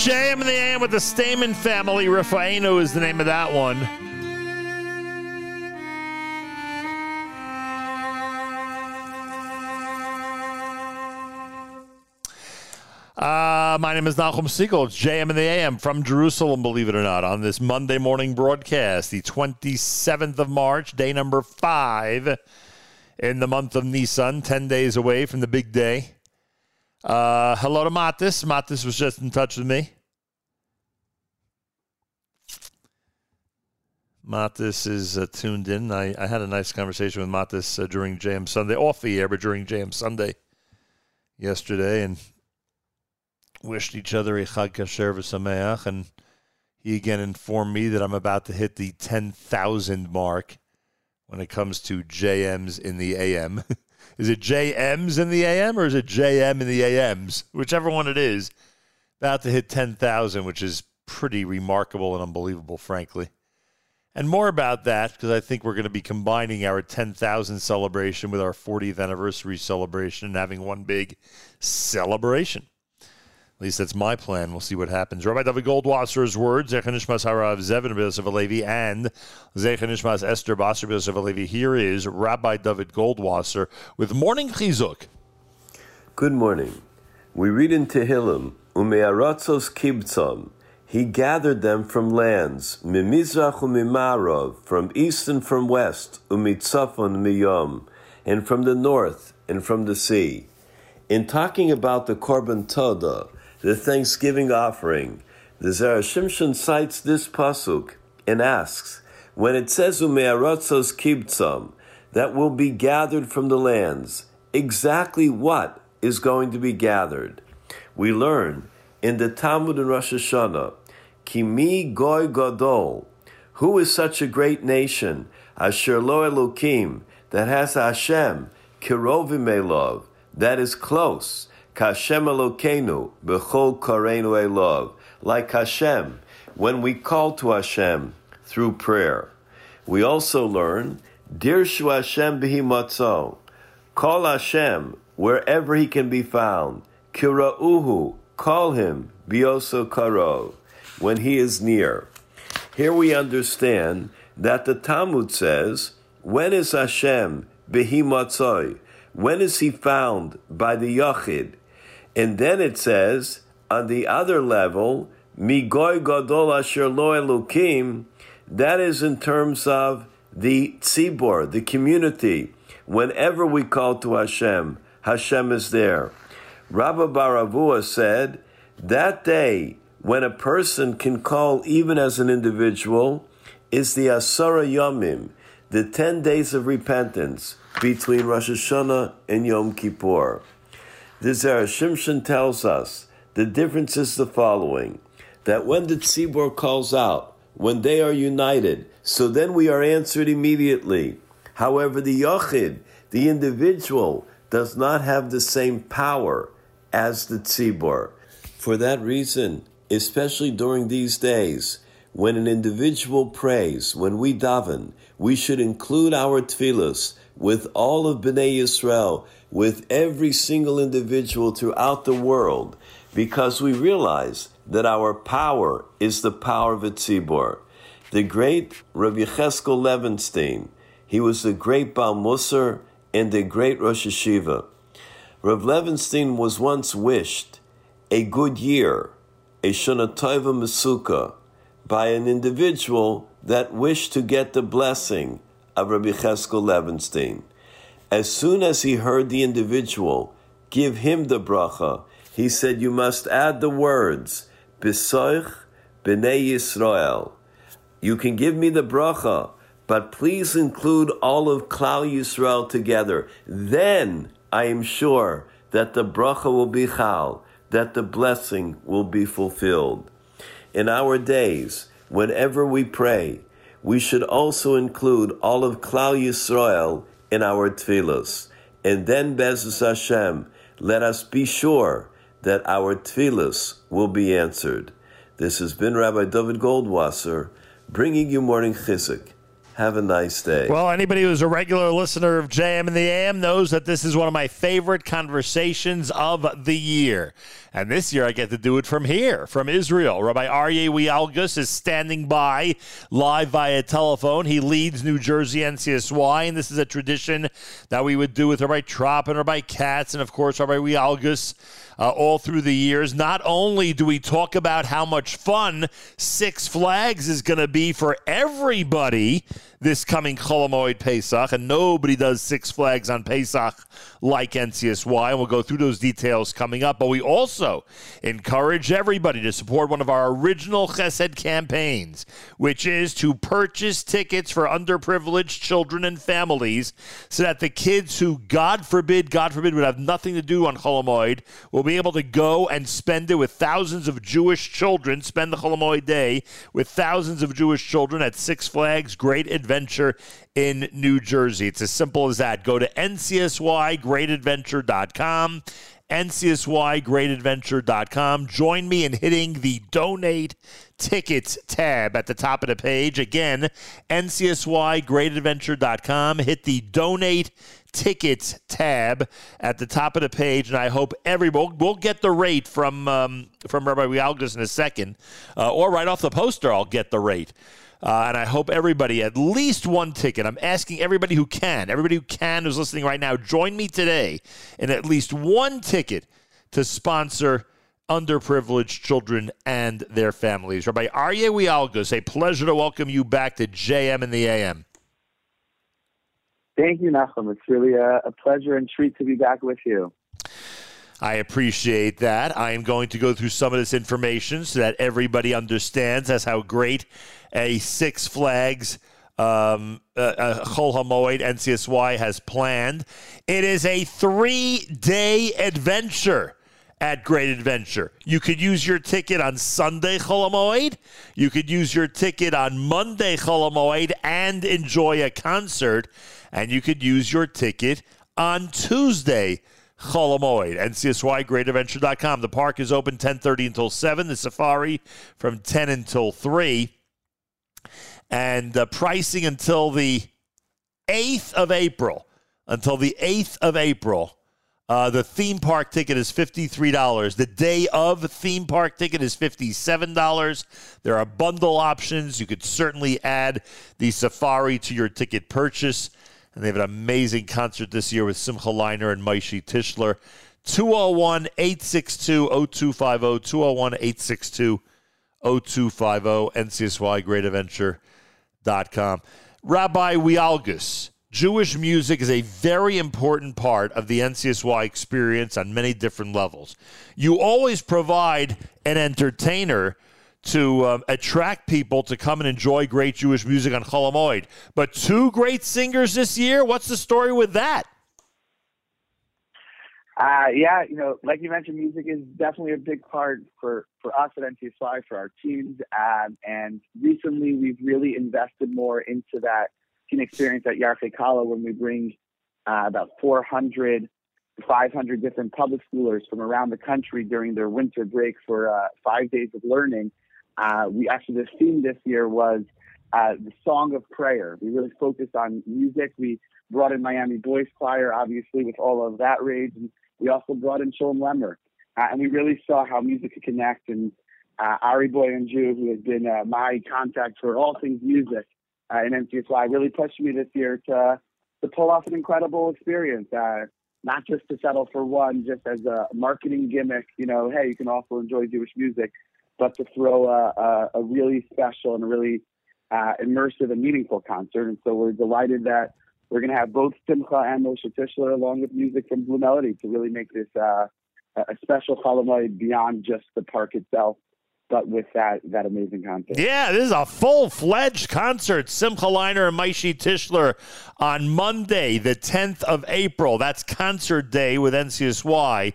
JM and the AM with the Stamen family. Rafaino is the name of that one. Uh, my name is Nachum Segal. It's JM and the AM from Jerusalem, believe it or not, on this Monday morning broadcast, the 27th of March, day number five in the month of Nisan, 10 days away from the big day. Uh, hello to Matis. Matis was just in touch with me. Matis is uh, tuned in. I, I had a nice conversation with Matis uh, during JM Sunday, off the air, but during JM Sunday yesterday, and wished each other a Chag Kasher v'Sameach, and he again informed me that I'm about to hit the 10,000 mark when it comes to JMs in the AM. is it JMs in the AM or is it JM in the AMs? Whichever one it is, about to hit 10,000, which is pretty remarkable and unbelievable, frankly. And more about that because I think we're going to be combining our 10,000 celebration with our 40th anniversary celebration and having one big celebration. At least that's my plan. We'll see what happens. Rabbi David Goldwasser's words, Zechanishmas Harav Zevin B'Yosef Alevi, and Zechanishmas Esther Basar B'Yosef Alevi. Here is Rabbi David Goldwasser with Morning Chizuk. Good morning. We read in Tehillim, Umearatzos kibtzam, he gathered them from lands, Mimizrach umimarov, from east and from west, Umitzafon miyom, and from the north and from the sea. In talking about the Korban Todah, the thanksgiving offering, the Zera Shimshon cites this pasuk and asks, when it says Umearatzos kibtzam, that will be gathered from the lands, exactly what is going to be gathered? We learn in the Talmud and Rosh Hashanah, Kimi goy gadol, who is such a great nation, asher lo elokim, that has Hashem, kirovim elov, that is close, kashem elokenu, bechol karenu elov, like Hashem, when we call to Hashem through prayer. We also learn, dirshu Hashem b'himatzo, call Hashem wherever he can be found, kira'uhu, call him, bioso karov, when he is near. Here we understand that the Talmud says, when is Hashem behimatzoi? When is he found by the Yachid? And then it says, on the other level, migoy gadol asher that is in terms of the tzibor, the community. Whenever we call to Hashem, Hashem is there. Rabbi Baravua said, that day when a person can call even as an individual is the Asara Yomim, the 10 days of repentance between Rosh Hashanah and Yom Kippur. The Shimshon tells us the difference is the following that when the Tzibor calls out, when they are united, so then we are answered immediately. However, the Yochid, the individual, does not have the same power as the Tzibor. For that reason, especially during these days, when an individual prays, when we daven, we should include our tefillos with all of Bnei Yisrael, with every single individual throughout the world, because we realize that our power is the power of a tzibor. The great Rabbi Cheskel Levenstein, he was the great Baal Musar and the great Rosh Yeshiva. Rav Levenstein was once wished a good year, a Shana Tova Masuka, by an individual that wished to get the blessing of Rabbi Cheskel Levenstein. As soon as he heard the individual give him the bracha, he said, You must add the words, Besoich B'nei Yisrael. You can give me the bracha, but please include all of Klal Yisrael together. Then I am sure that the bracha will be chal, that the blessing will be fulfilled. In our days, whenever we pray, we should also include all of Klal Yisrael in our tefillos. And then, Bezus Hashem, let us be sure that our tefillos will be answered. This has been Rabbi David Goldwasser bringing you morning chizuk. Have a nice day. Well, anybody who's a regular listener of JM and the AM knows that this is one of my favorite conversations of the year. And this year I get to do it from here, from Israel. Rabbi Aryeh Wielgus is standing by live via telephone. He leads New Jersey NCSY, and this is a tradition that we would do with Rabbi Trop and Rabbi Katz, and of course Rabbi Wielgus. Uh, all through the years. Not only do we talk about how much fun Six Flags is going to be for everybody this coming Chol Hamoed Pesach, and nobody does Six Flags on Pesach like NCSY, and we'll go through those details coming up. But we also encourage everybody to support one of our original Chesed campaigns, which is to purchase tickets for underprivileged children and families so that the kids who, God forbid, God forbid, would have nothing to do on Chol Hamoed will be able to go and spend it with thousands of Jewish children, spend the Chol Hamoed day with thousands of Jewish children at Six Flags Great Adventure in New Jersey. It's as simple as that. Go to ncsygreatadventure.com ncsygreatadventure.com. Join me in hitting the donate tickets tab at the top of the page. Again, ncsygreatadventure.com. Hit the donate tickets tab at the top of the page, and I hope everybody we'll get the rate from um, from Rabbi Wielgus in a second, uh, or right off the poster, I'll get the rate. Uh, and I hope everybody, at least one ticket. I'm asking everybody who can, everybody who can who's listening right now, join me today in at least one ticket to sponsor underprivileged children and their families. Rabbi Aryeh Wielgus, a pleasure to welcome you back to JM and the AM. Thank you, Nachum. It's really a, a pleasure and treat to be back with you. I appreciate that. I am going to go through some of this information so that everybody understands as how great a Six Flags um, uh, uh, NCSY has planned. It is a three-day adventure at Great Adventure. You could use your ticket on Sunday Chol Hamoed. You could use your ticket on Monday Chol Hamoed and enjoy a concert. And you could use your ticket on Tuesday Chol Hamoed. NCSYGreatAdventure.com. The park is open 10.30 until 7. The safari from 10 until 3. And uh, pricing until the 8th of April. Until the 8th of April. Uh, the theme park ticket is $53. The day of theme park ticket is $57. There are bundle options. You could certainly add the safari to your ticket purchase. And they have an amazing concert this year with Simcha Leiner and Maishi Tischler. 201 862 0250. 201 862 0250. NCSYGreatAdventure.com. Rabbi Wielgus, Jewish music is a very important part of the NCSY experience on many different levels. You always provide an entertainer to um, attract people to come and enjoy great Jewish music on Chol Hamoed. But two great singers this year. What's the story with that? Uh, yeah, you know, like you mentioned, music is definitely a big part for, for us at NCSY, for our teams. Um, and recently, we've really invested more into that teen experience at Yarchei Kallah when we bring uh, about 400 500 different public schoolers from around the country during their winter break for uh, five days of learning. Uh, we actually, the theme this year was uh, the Song of Prayer. We really focused on music. We brought in Miami Boys Choir, obviously, with all of that rage. And we also brought in Shulem Lemmer. Uh, and we really saw how music could connect. And uh, Ari Boiangiu, who has been uh, my contact for all things music uh, in NCSY, really pushed me this year to, to pull off an incredible experience. Uh, not just to settle for one, just as a marketing gimmick, you know, hey, you can also enjoy Jewish music, but to throw a, a, a really special and a really uh, immersive and meaningful concert. And so we're delighted that we're going to have both Simcha and Moshe Tischler along with music from Blue Melody to really make this uh, a special Chol Hamoed beyond just the park itself, but with that that amazing concert. Yeah, this is a full fledged concert. Simcha Leiner and Maishi Tischler on Monday, the 10th of April. That's concert day with NCSY.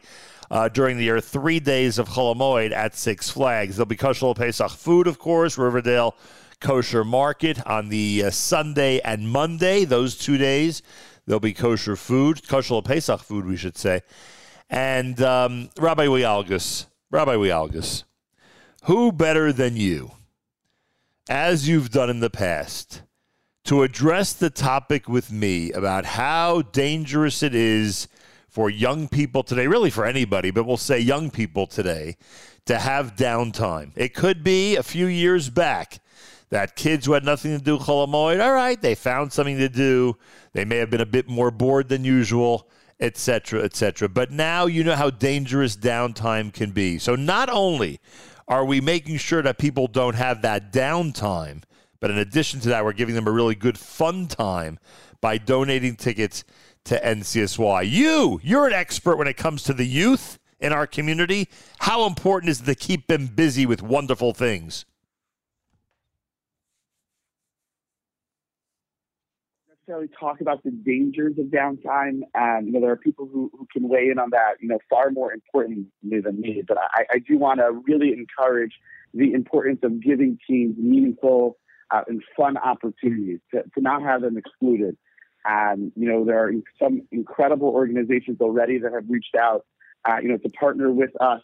Uh, during the year, three days of Chol Hamoed at Six Flags. There'll be kosher Pesach food, of course, Riverdale Kosher Market on the uh, Sunday and Monday, those two days. There'll be kosher food, kosher Pesach food, we should say. And um, Rabbi Wielgus, Rabbi Wielgus, who better than you, as you've done in the past, to address the topic with me about how dangerous it is for young people today, really for anybody, but we'll say young people today, to have downtime. It could be a few years back that kids who had nothing to do Chol Hamoed, all right, they found something to do. They may have been a bit more bored than usual, etc., etc. But now you know how dangerous downtime can be. So not only are we making sure that people don't have that downtime, but in addition to that, we're giving them a really good fun time by donating tickets to NCSY. You, you're an expert when it comes to the youth in our community. How important is it to keep them busy with wonderful things? Necessarily talk about the dangers of downtime. And you know, there are people who, who can weigh in on that, you know, far more importantly than me. But I, I do want to really encourage the importance of giving teams meaningful uh, and fun opportunities to, to not have them excluded. And you know, there are some incredible organizations already that have reached out, uh, you know, to partner with us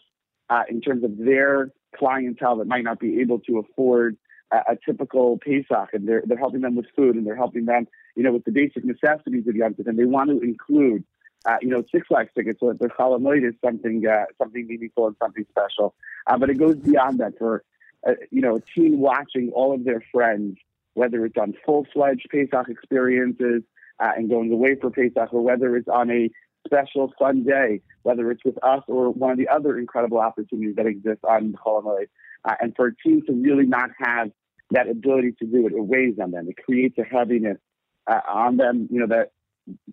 uh, in terms of their clientele that might not be able to afford a, a typical Pesach, and they're they're helping them with food, and they're helping them, you know, with the basic necessities of Yom Tov, and they want to include, uh, you know, Six Flags tickets, so that their Chol Hamoed is something uh, something meaningful and something special. Uh, but it goes beyond that for, uh, you know, a teen watching all of their friends, whether it's on full fledged Pesach experiences uh, and going away for Pesach, or whether it's on a special fun day, whether it's with us or one of the other incredible opportunities that exist on Chol Hamoed. Uh, and for a team to really not have that ability to do it, it weighs on them. It creates a heaviness uh, on them, you know, that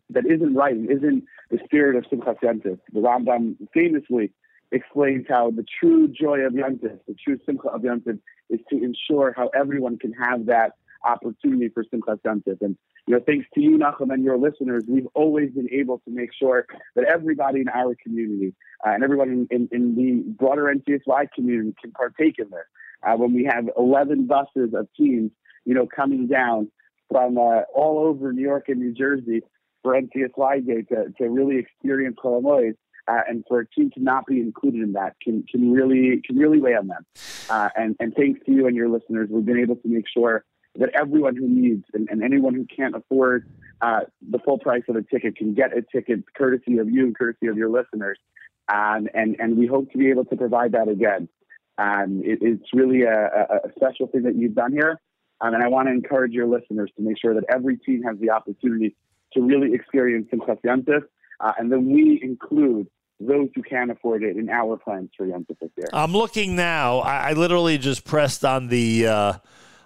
that isn't right, and isn't the spirit of Simchat Yontif. The Rambam famously explains how the true joy of Yontif, the true Simcha of Yontif, is to ensure how everyone can have that opportunity for Simchat Yontif. And you know, thanks to you, Nachum, and your listeners, we've always been able to make sure that everybody in our community uh, and everyone in, in, in the broader NCSY community can partake in this. Uh, when we have 11 buses of teams, you know, coming down from uh, all over New York and New Jersey for NCSY Day to, to really experience Chol Hamoed, uh, and for a team to not be included in that can can really can really weigh on them. Uh, and and thanks to you and your listeners, we've been able to make sure that everyone who needs and, and anyone who can't afford uh, the full price of a ticket can get a ticket courtesy of you and courtesy of your listeners. Um, and and we hope to be able to provide that again. Um, it, it's really a, a special thing that you've done here. Um, and I want to encourage your listeners to make sure that every team has the opportunity to really experience Yontif. Uh, and then we include those who can't afford it in our plans for this year. I'm looking now. I, I literally just pressed on the uh,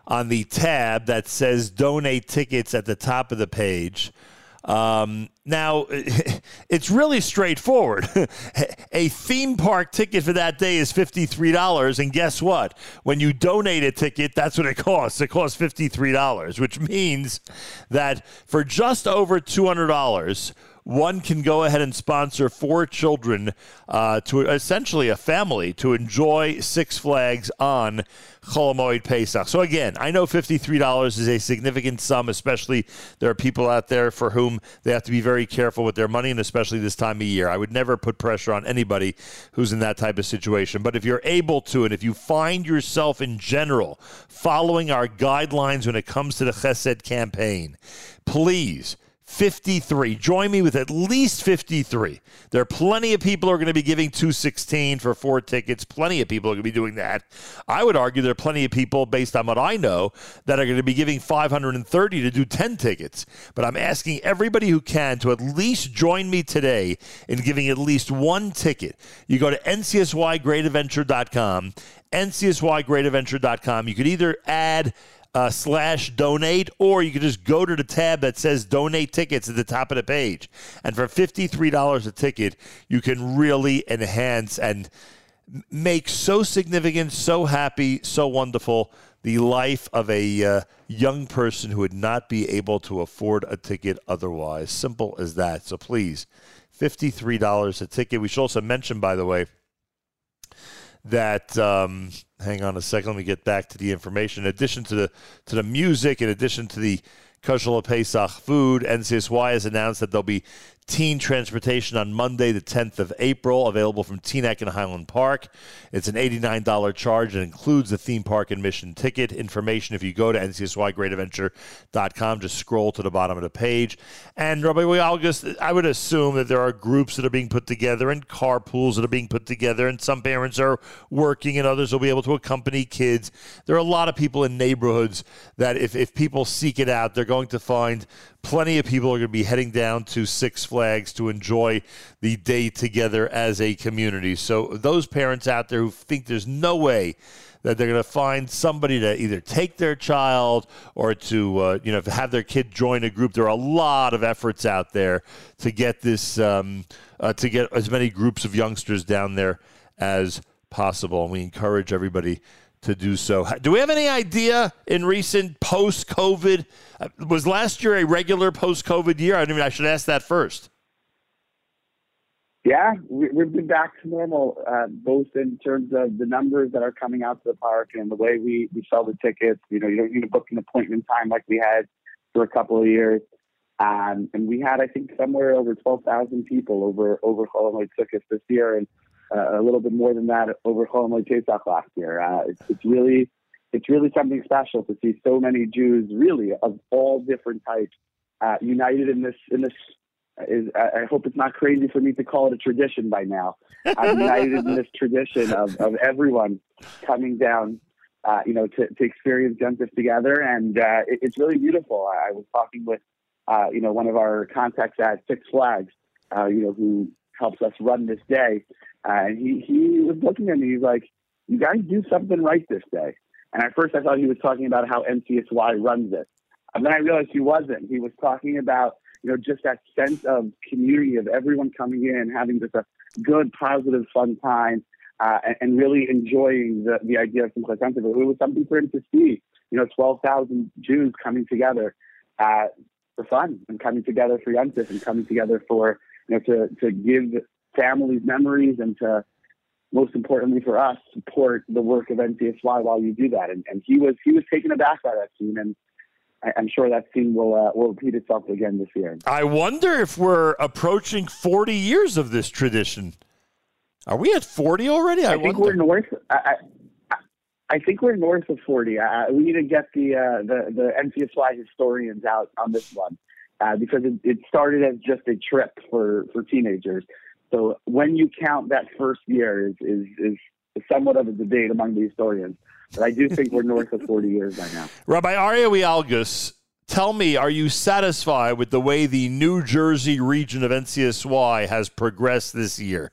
on the tab that says donate tickets at the top of the page. Um, now, it's really straightforward. a theme park ticket for that day is $53. And guess what? When you donate a ticket, that's what it costs. It costs $53, which means that for just over $200, one can go ahead and sponsor four children uh, to essentially a family to enjoy Six Flags on Chol Hamoed Pesach. So again, I know $53 is a significant sum, especially there are people out there for whom they have to be very careful with their money, and especially this time of year. I would never put pressure on anybody who's in that type of situation. But if you're able to, and if you find yourself in general following our guidelines when it comes to the Chesed campaign, please 53. Join me with at least 53. There are plenty of people who are going to be giving 216 for four tickets. Plenty of people are going to be doing that. I would argue there are plenty of people, based on what I know, that are going to be giving 530 to do 10 tickets. But I'm asking everybody who can to at least join me today in giving at least one ticket. You go to ncsygreatadventure.com, ncsygreatadventure.com. You could either add uh, slash donate, or you can just go to the tab that says donate tickets at the top of the page. And for $53 a ticket, you can really enhance and make so significant, so happy, so wonderful the life of a uh, young person who would not be able to afford a ticket otherwise. Simple as that. So please, $53 a ticket. We should also mention, by the way, that um, hang on a second let me get back to the information in addition to the to the music in addition to the Kosher Pesach food. NCSY has announced that there'll be teen transportation on Monday, the 10th of April, available from Teaneck and Highland Park. It's an $89 charge. It includes the theme park admission ticket. Information, if you go to ncsygreatadventure.com, just scroll to the bottom of the page. And Rabbi Wielgus, I would assume that there are groups that are being put together and carpools that are being put together, and some parents are working and others will be able to accompany kids. There are a lot of people in neighborhoods that if, if people seek it out, they're going to find plenty of people are going to be heading down to Six Flags to enjoy the day together as a community. So, those parents out there who think there's no way that they're going to find somebody to either take their child or to uh, you know have their kid join a group. There are a lot of efforts out there to get this um, uh, to get as many groups of youngsters down there as possible. And we encourage everybody to do so. Do we have any idea in recent post COVID? Uh, was last year a regular post COVID year? I mean, I should ask that first. Yeah, we, we've been back to normal, uh, both in terms of the numbers that are coming out to the park and the way we, we sell the tickets. You know, you don't need to book an appointment time like we had for a couple of years. Um, and we had, I think, somewhere over 12,000 people over over Chol Hamoed Sukkot this year, and a little bit more than that over Chol Hamoed Pesach last year. Uh, it's, it's really it's really something special to see so many Jews, really of all different types, uh, united in this in this is I hope it's not crazy for me to call it a tradition by now. I'm united in this tradition of, of everyone coming down, uh, you know, to, to experience Yontif together, and uh, it, it's really beautiful. I, I was talking with, uh, you know, one of our contacts at Six Flags, uh, you know, who helps us run this day, uh, and he he was looking at me. He's like, "You guys do something right this day." And at first, I thought he was talking about how NCSY runs it, and then I realized he wasn't. He was talking about you know, just that sense of community of everyone coming in, having just a good, positive, fun time, uh, and, and really enjoying the, the idea of Tov. It was something for him to see, you know, 12,000 Jews coming together uh, for fun and coming together for Yom and coming together for, you know, to, to give families memories and to, most importantly for us, support the work of NCSY while you do that. And, and he was he was taken aback by that scene, and I- I'm sure that scene will uh, will repeat itself again this year. I wonder if we're approaching 40 years of this tradition. Are we at 40 already? I, I think wonder. we're north. I, I, I think we're north of 40. Uh, we need to get the uh, the the NCSY historians out on this one uh, because it, it started as just a trip for for teenagers. So when you count that first year is is, is somewhat of a debate among the historians. But I do think we're north of 40 years by now. Rabbi Aryeh Wielgus, tell me, are you satisfied with the way the New Jersey region of NCSY has progressed this year?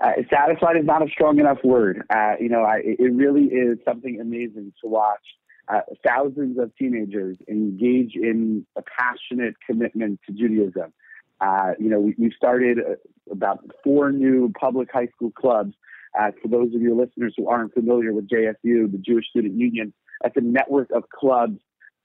Uh, satisfied is not a strong enough word. Uh, you know, I, it really is something amazing to watch. Uh, thousands of teenagers engage in a passionate commitment to Judaism. Uh, you know, we, we started uh, about four new public high school clubs. Uh, for those of your listeners who aren't familiar with JSU, the Jewish Student Union, that's a network of clubs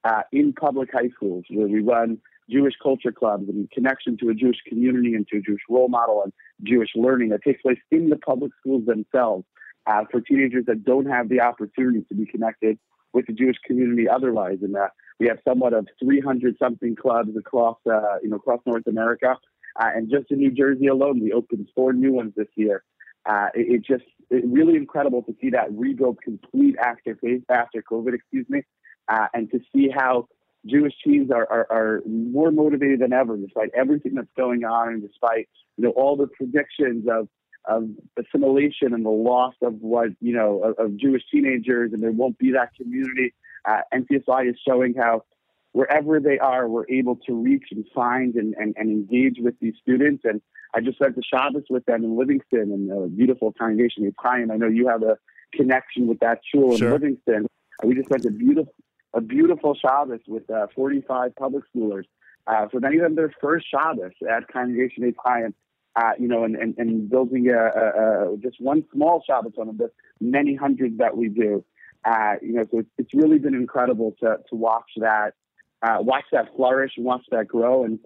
uh, in public high schools where we run Jewish culture clubs and connection to a Jewish community and to a Jewish role model and Jewish learning that takes place in the public schools themselves uh, for teenagers that don't have the opportunity to be connected with the Jewish community otherwise. And uh, we have somewhat of 300 something clubs across, uh, you know, across North America. Uh, and just in New Jersey alone, we opened four new ones this year. Uh, it, it just it really incredible to see that rebuild complete after after COVID, excuse me, uh, and to see how Jewish teens are, are, are more motivated than ever, despite everything that's going on, and despite you know all the predictions of of assimilation and the loss of what you know of, of Jewish teenagers, and there won't be that community. Uh, NCSY is showing how wherever they are, we're able to reach and find and, and, and engage with these students. And I just went to Shabbos with them in Livingston and a beautiful congregation Etz Chaim. I know you have a connection with that shul Sure. in Livingston. And we just went to beautiful a beautiful Shabbos with uh, 45 public schoolers. Uh, for many of them, their first Shabbos at Congregation Etz Chaim, uh, you know, and, and, and building a, a, a, just one small Shabbos on the many hundreds that we do. Uh, you know, so it's, it's really been incredible to, to watch that, uh, watch that flourish and watch that grow. And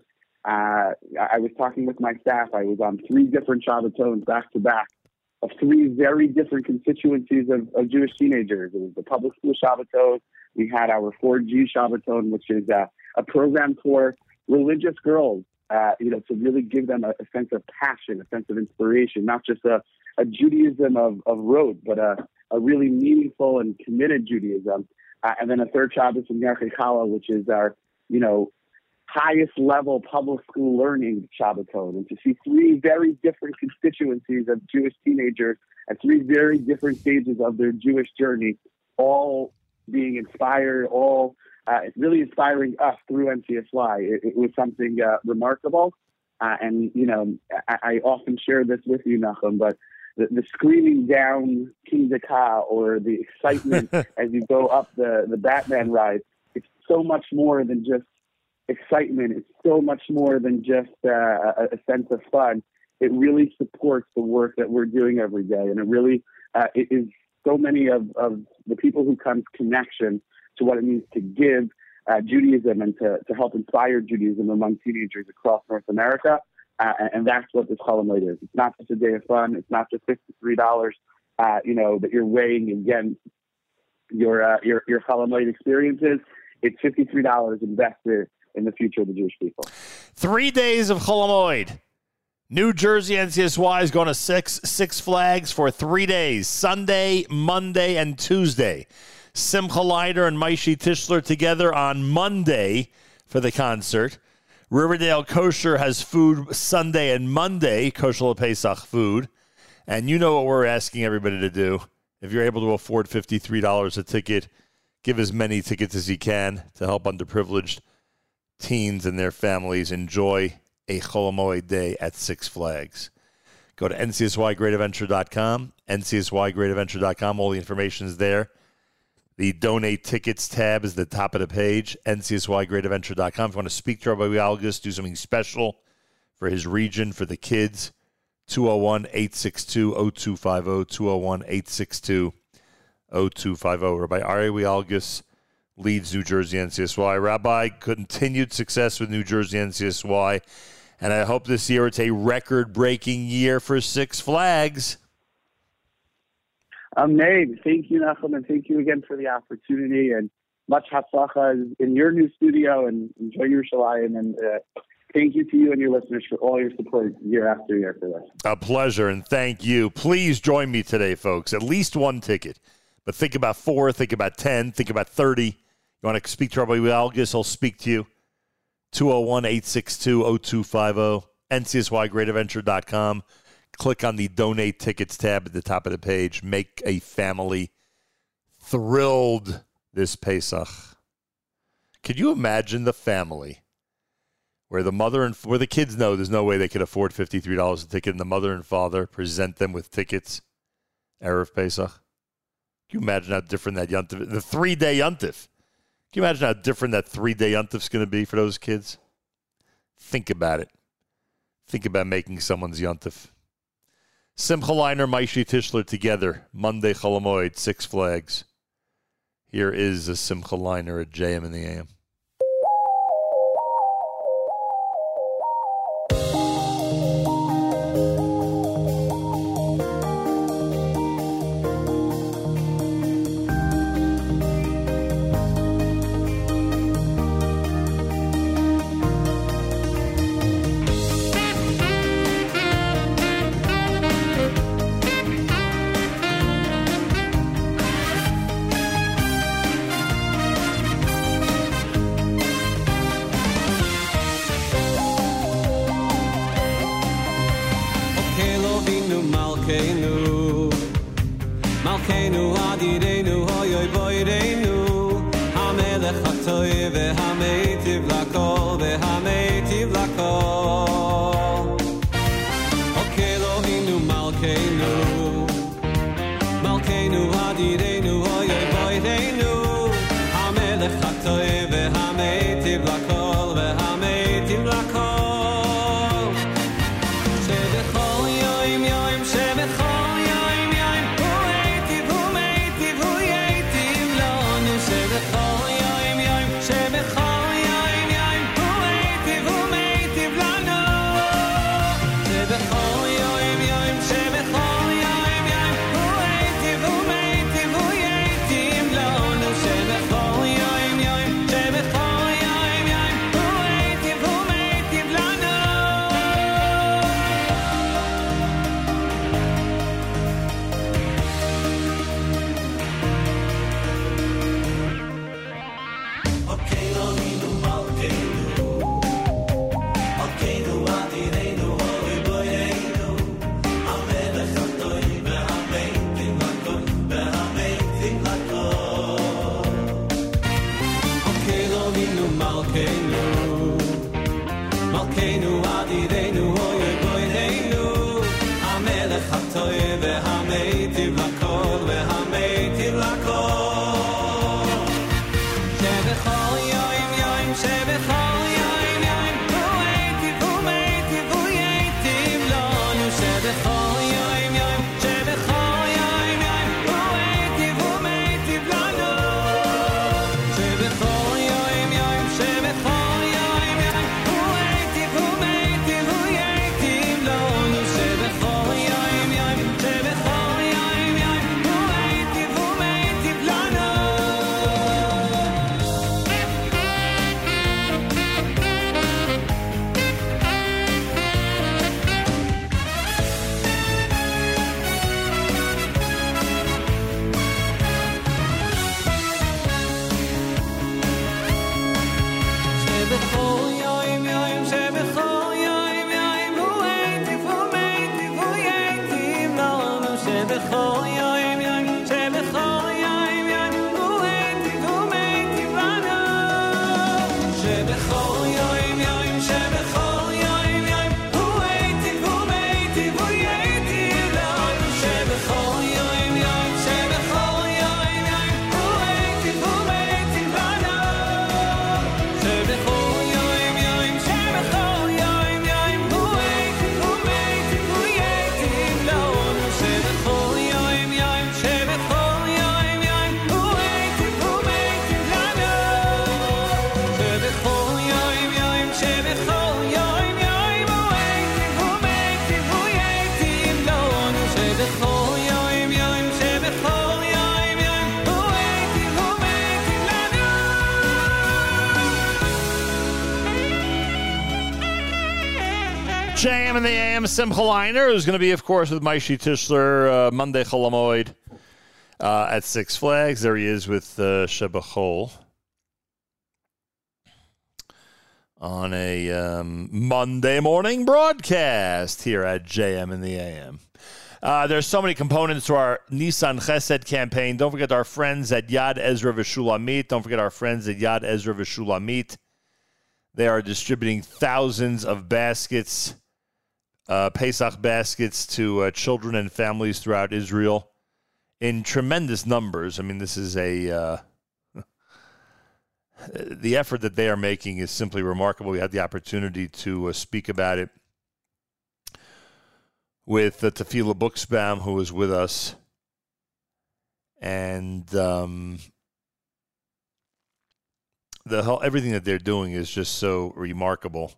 uh, I was talking with my staff. I was on three different Shabbatones back to back of three very different constituencies of, of Jewish teenagers. It was the public school Shabbaton, we had our 4G Shabbaton, which is uh, a program for religious girls, uh, you know, to really give them a, a sense of passion, a sense of inspiration, not just a, a Judaism of, of rote, but a, a really meaningful and committed Judaism. Uh, and then a third Shabbos in Yarchei which is our, you know, highest level public school learning Shabbaton, and to see three very different constituencies of Jewish teenagers at three very different stages of their Jewish journey, all being inspired, all uh, really inspiring us through NCSY. It, it was something uh, remarkable. Uh, and, you know, I, I often share this with you, Nachum, but the, the screaming down Kingda Ka or the excitement as you go up the, the Batman ride, it's so much more than just excitement. It's so much more than just uh, a, a sense of fun. It really supports the work that we're doing every day, and it really uh, it is so many of, of the people who come connection to what it means to give uh, Judaism and to, to help inspire Judaism among teenagers across North America. Uh, and, that's what this Chol Hamoed is. It's not just a day of fun. It's not just fifty-three dollars, uh, you know, that you're weighing against your uh, your your experiences. It's fifty-three dollars invested in the future of the Jewish people. Three days of Chol Hamoed. New Jersey NCSY is going to six Six Flags for three days Sunday, Monday, and Tuesday. Simcha Leiner and Maishi Tischler together on Monday for the concert. Riverdale Kosher has food Sunday and Monday, Kosher Pesach food. And you know what we're asking everybody to do. If you're able to afford $53 a ticket, give as many tickets as you can to help underprivileged teens and their families enjoy a Chol Hamoed day at Six Flags. Go to ncsygreatadventure.com, ncsygreatadventure.com. All the information is there. The donate tickets tab is the top of the page, ncsygreatadventure.com. If you want to speak to Rabbi Wielgus, do something special for his region, for the kids, 201 862 0250, 201 862 0250. Rabbi Ari Wielgus leads New Jersey NCSY. Rabbi, continued success with New Jersey NCSY. And I hope this year it's a record breaking year for Six Flags. Amen. Thank you, Nachum, and thank you again for the opportunity. And much hatzlacha in your new studio, and enjoy your Yerushalayim. And uh, thank you to you and your listeners for all your support year after year for this. A pleasure, and thank you. Please join me today, folks. At least one ticket. But think about four, think about 10, think about 30. You want to speak to Rabbi Wielgus, he'll speak to you. 201 862 0250, ncsygreatadventure.com. Click on the donate tickets tab at the top of the page. Make a family thrilled this Pesach. Could you imagine the family where the mother and where the kids know there's no way they could afford $53 a ticket and the mother and father present them with tickets Erev Pesach? Can you imagine how different that Yontif, the three day Yontif? Can you imagine how different that three day Yontif's going to be for those kids? Think about it. Think about making someone's Yontif. Simcha Leiner, Maishi Tischler together. Monday Chol Hamoed, Six Flags. Here is a Simcha Leiner at JM in the AM. And the AM Simcha Leiner is going to be, of course, with Maishi Tischler uh, Monday Chol Hamoed uh, at Six Flags. There he is with uh, Sheba Chol on a um, Monday morning broadcast here at JM and the AM. Uh, there's so many components to our Nissan Chesed campaign. Don't forget our friends at Yad Ezra Vishulamit. Don't forget our friends at Yad Ezra Vishulamit. They are distributing thousands of baskets, uh, Pesach baskets to uh, children and families throughout Israel in tremendous numbers. I mean, this is a. Uh, the effort that they are making is simply remarkable. We had the opportunity to uh, speak about it with uh, Tefila Buxbaum, who was with us. And um, the whole, everything that they're doing is just so remarkable.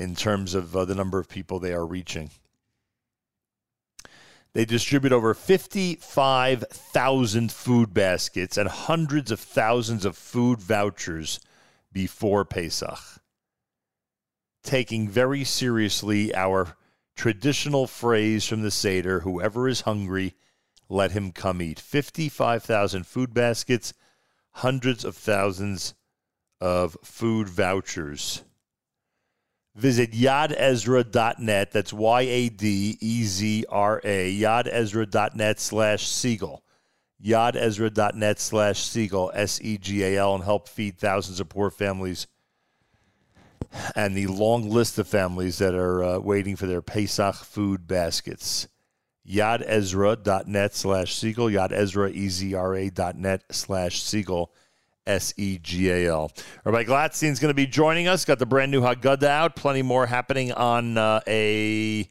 In terms of uh, the number of people they are reaching, they distribute over 55,000 food baskets and hundreds of thousands of food vouchers before Pesach, taking very seriously our traditional phrase from the Seder whoever is hungry, let him come eat. 55,000 food baskets, hundreds of thousands of food vouchers. Visit yadezra.net. That's Y A D E Z R A. Yadezra.net slash Segal. Yadezra.net slash Segal, S E G A L, and help feed thousands of poor families and the long list of families that are uh, waiting for their Pesach food baskets. Yadezra.net slash Segal. Yadezra, E Z R A dot net slash Segal. S E G A L. Rabbi Gladstein's going to be joining us. Got the brand new Haggadah out. Plenty more happening on uh, a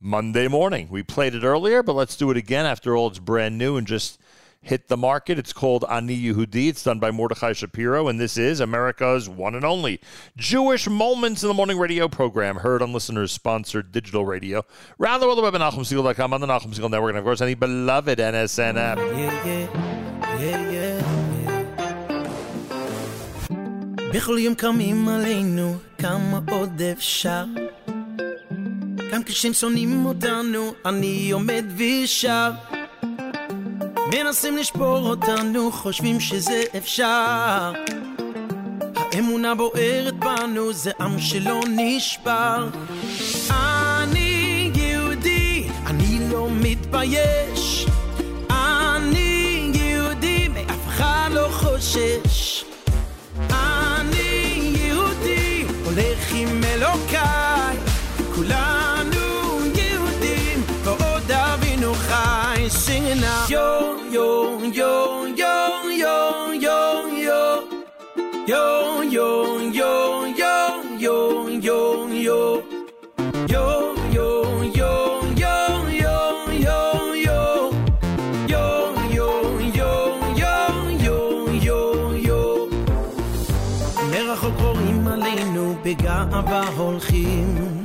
Monday morning. We played it earlier, but let's do it again. After all, it's brand new and just hit the market. It's called Ani Yehudi. It's done by Mordechai Shapiro, and this is America's one and only Jewish Moments in the Morning radio program, heard on listeners sponsored digital radio. Round the world, the web at NachumSegal.com, on the Nachum Segal Network, and of course, any beloved NSN app. Yeah, yeah, yeah. בכל יום קמים עלינו, כמה עוד אפשר? גם כשהם שונאים אותנו, אני עומד ושר. מנסים לשבור אותנו, חושבים שזה אפשר. האמונה בוערת בנו, זה עם שלא נשבר. אני יהודי, אני לא מתבייש. אני יהודי, מאף אחד לא חושש. אלוקיי, כולנו יהודים, ועוד אבינו חי, singing out, yo, yo, yo, yo, בגאווה הולכים.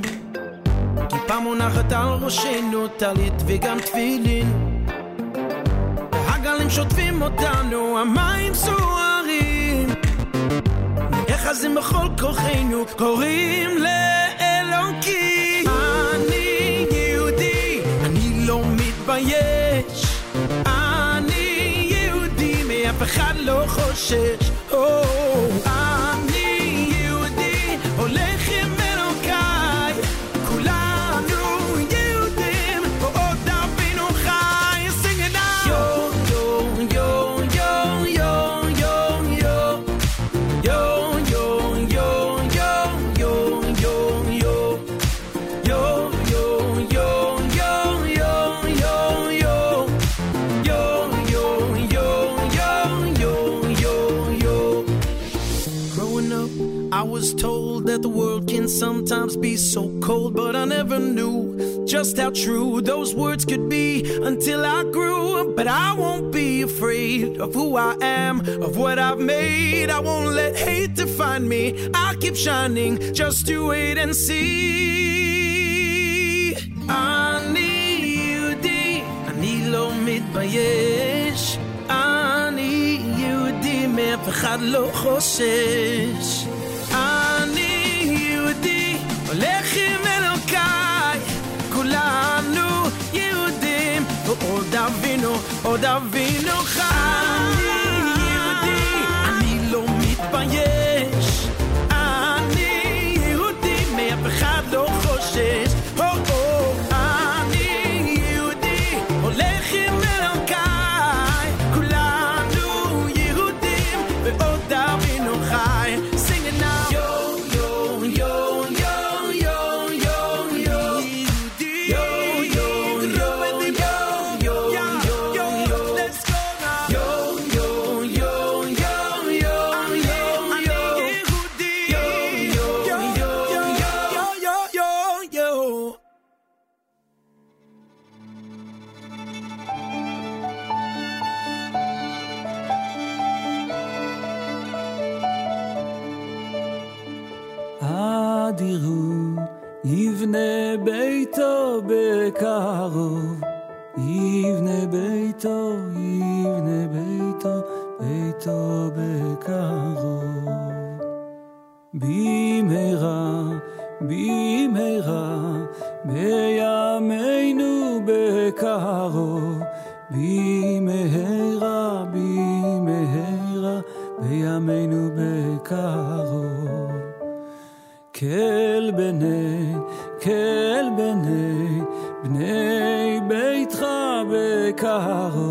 כיפה מונחת על ראשנו טלית וגם תפילין. הגלים שוטפים אותנו המים סוערים. נאחזים בכל כוחנו קוראים לאלוקים? אני יהודי אני לא מתבייש. אני יהודי מאף אחד לא חושש. או, sometimes be so cold, but I never knew just how true those words could be until I grew. But I won't be afraid of who I am, of what I've made. I won't let hate define me. I'll keep shining just to wait and see. אני יהודי, אני לא מתבייש. אני יהודי, מאף אחד לא חושש. עוד אבינו חי. בקרוב יבנה ביתו, יבנה ביתו, ביתו בקרוב. במהרה, במהרה, בימינו בקרוב. במהרה, במהרה, בימינו בקרוב. כל בני תסתכל בני, בני ביתך בקרוב.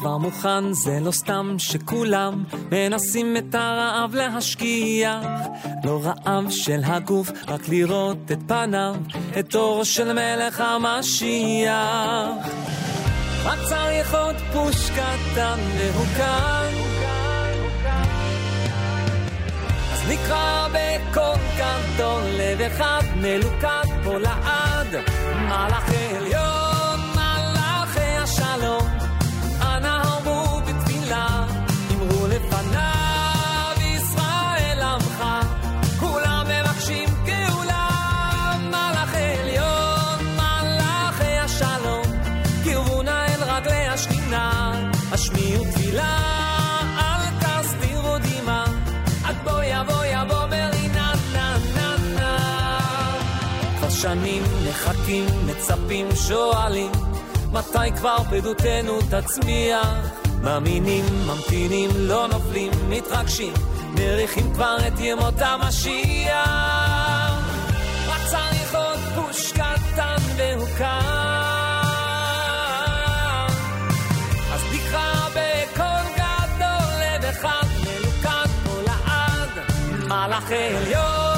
כבר מוכן, זה לא סתם שכולם מנסים את הרעב להשכיח. לא רעב של הגוף, רק לראות את פניו, את אור של מלך המשיח. רק צריך עוד פוש קטן והוא כאן. אז נקרא בקול גדול, לב אחד מלוכד פה לעד. מלאך שנים מחכים, מצפים, שואלים, מתי כבר פדותנו תצמיח? מאמינים, ממתינים, לא נופלים, מתרגשים, מריחים כבר את ימות המשיח. רק צריך עוד פוש קטן והוא. אז נקרא בקול גדול לב מלוכד פה לעד. מלאכי עליון,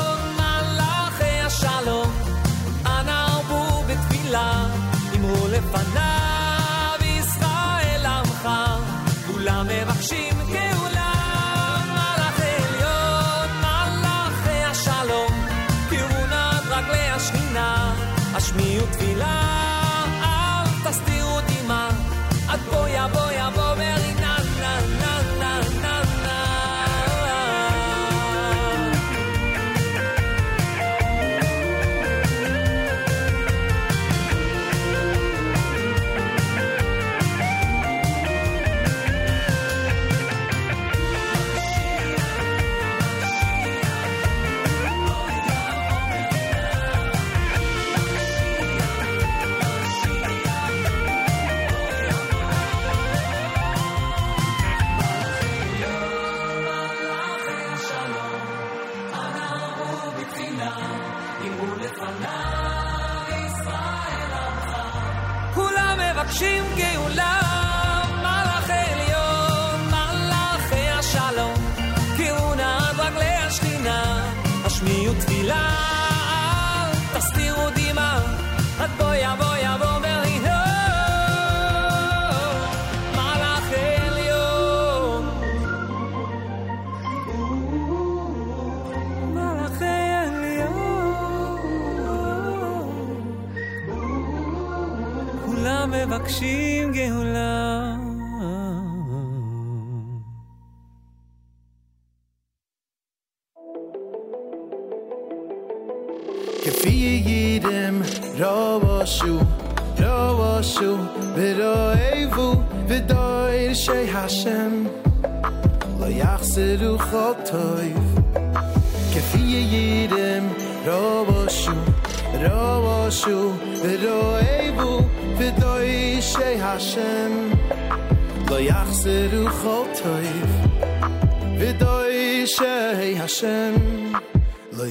מילה אמרו לפניי. 心。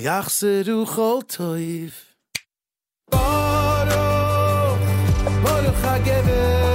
יחסר וכל טויב. ברוך, ברוך הגבר.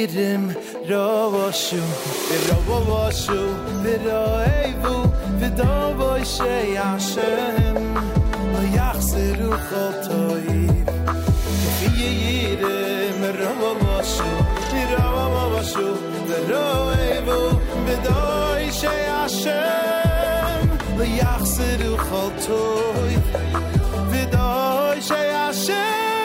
býrim Rovosju Við rovosju Við roeivu Við dovoi shei Hashem Og jachsir u chotoir. Við jirim Rovosju Við rovosju Við roeivu Við dovoi shei Hashem Og jachsir u chotoir. Við dovoi shei Hashem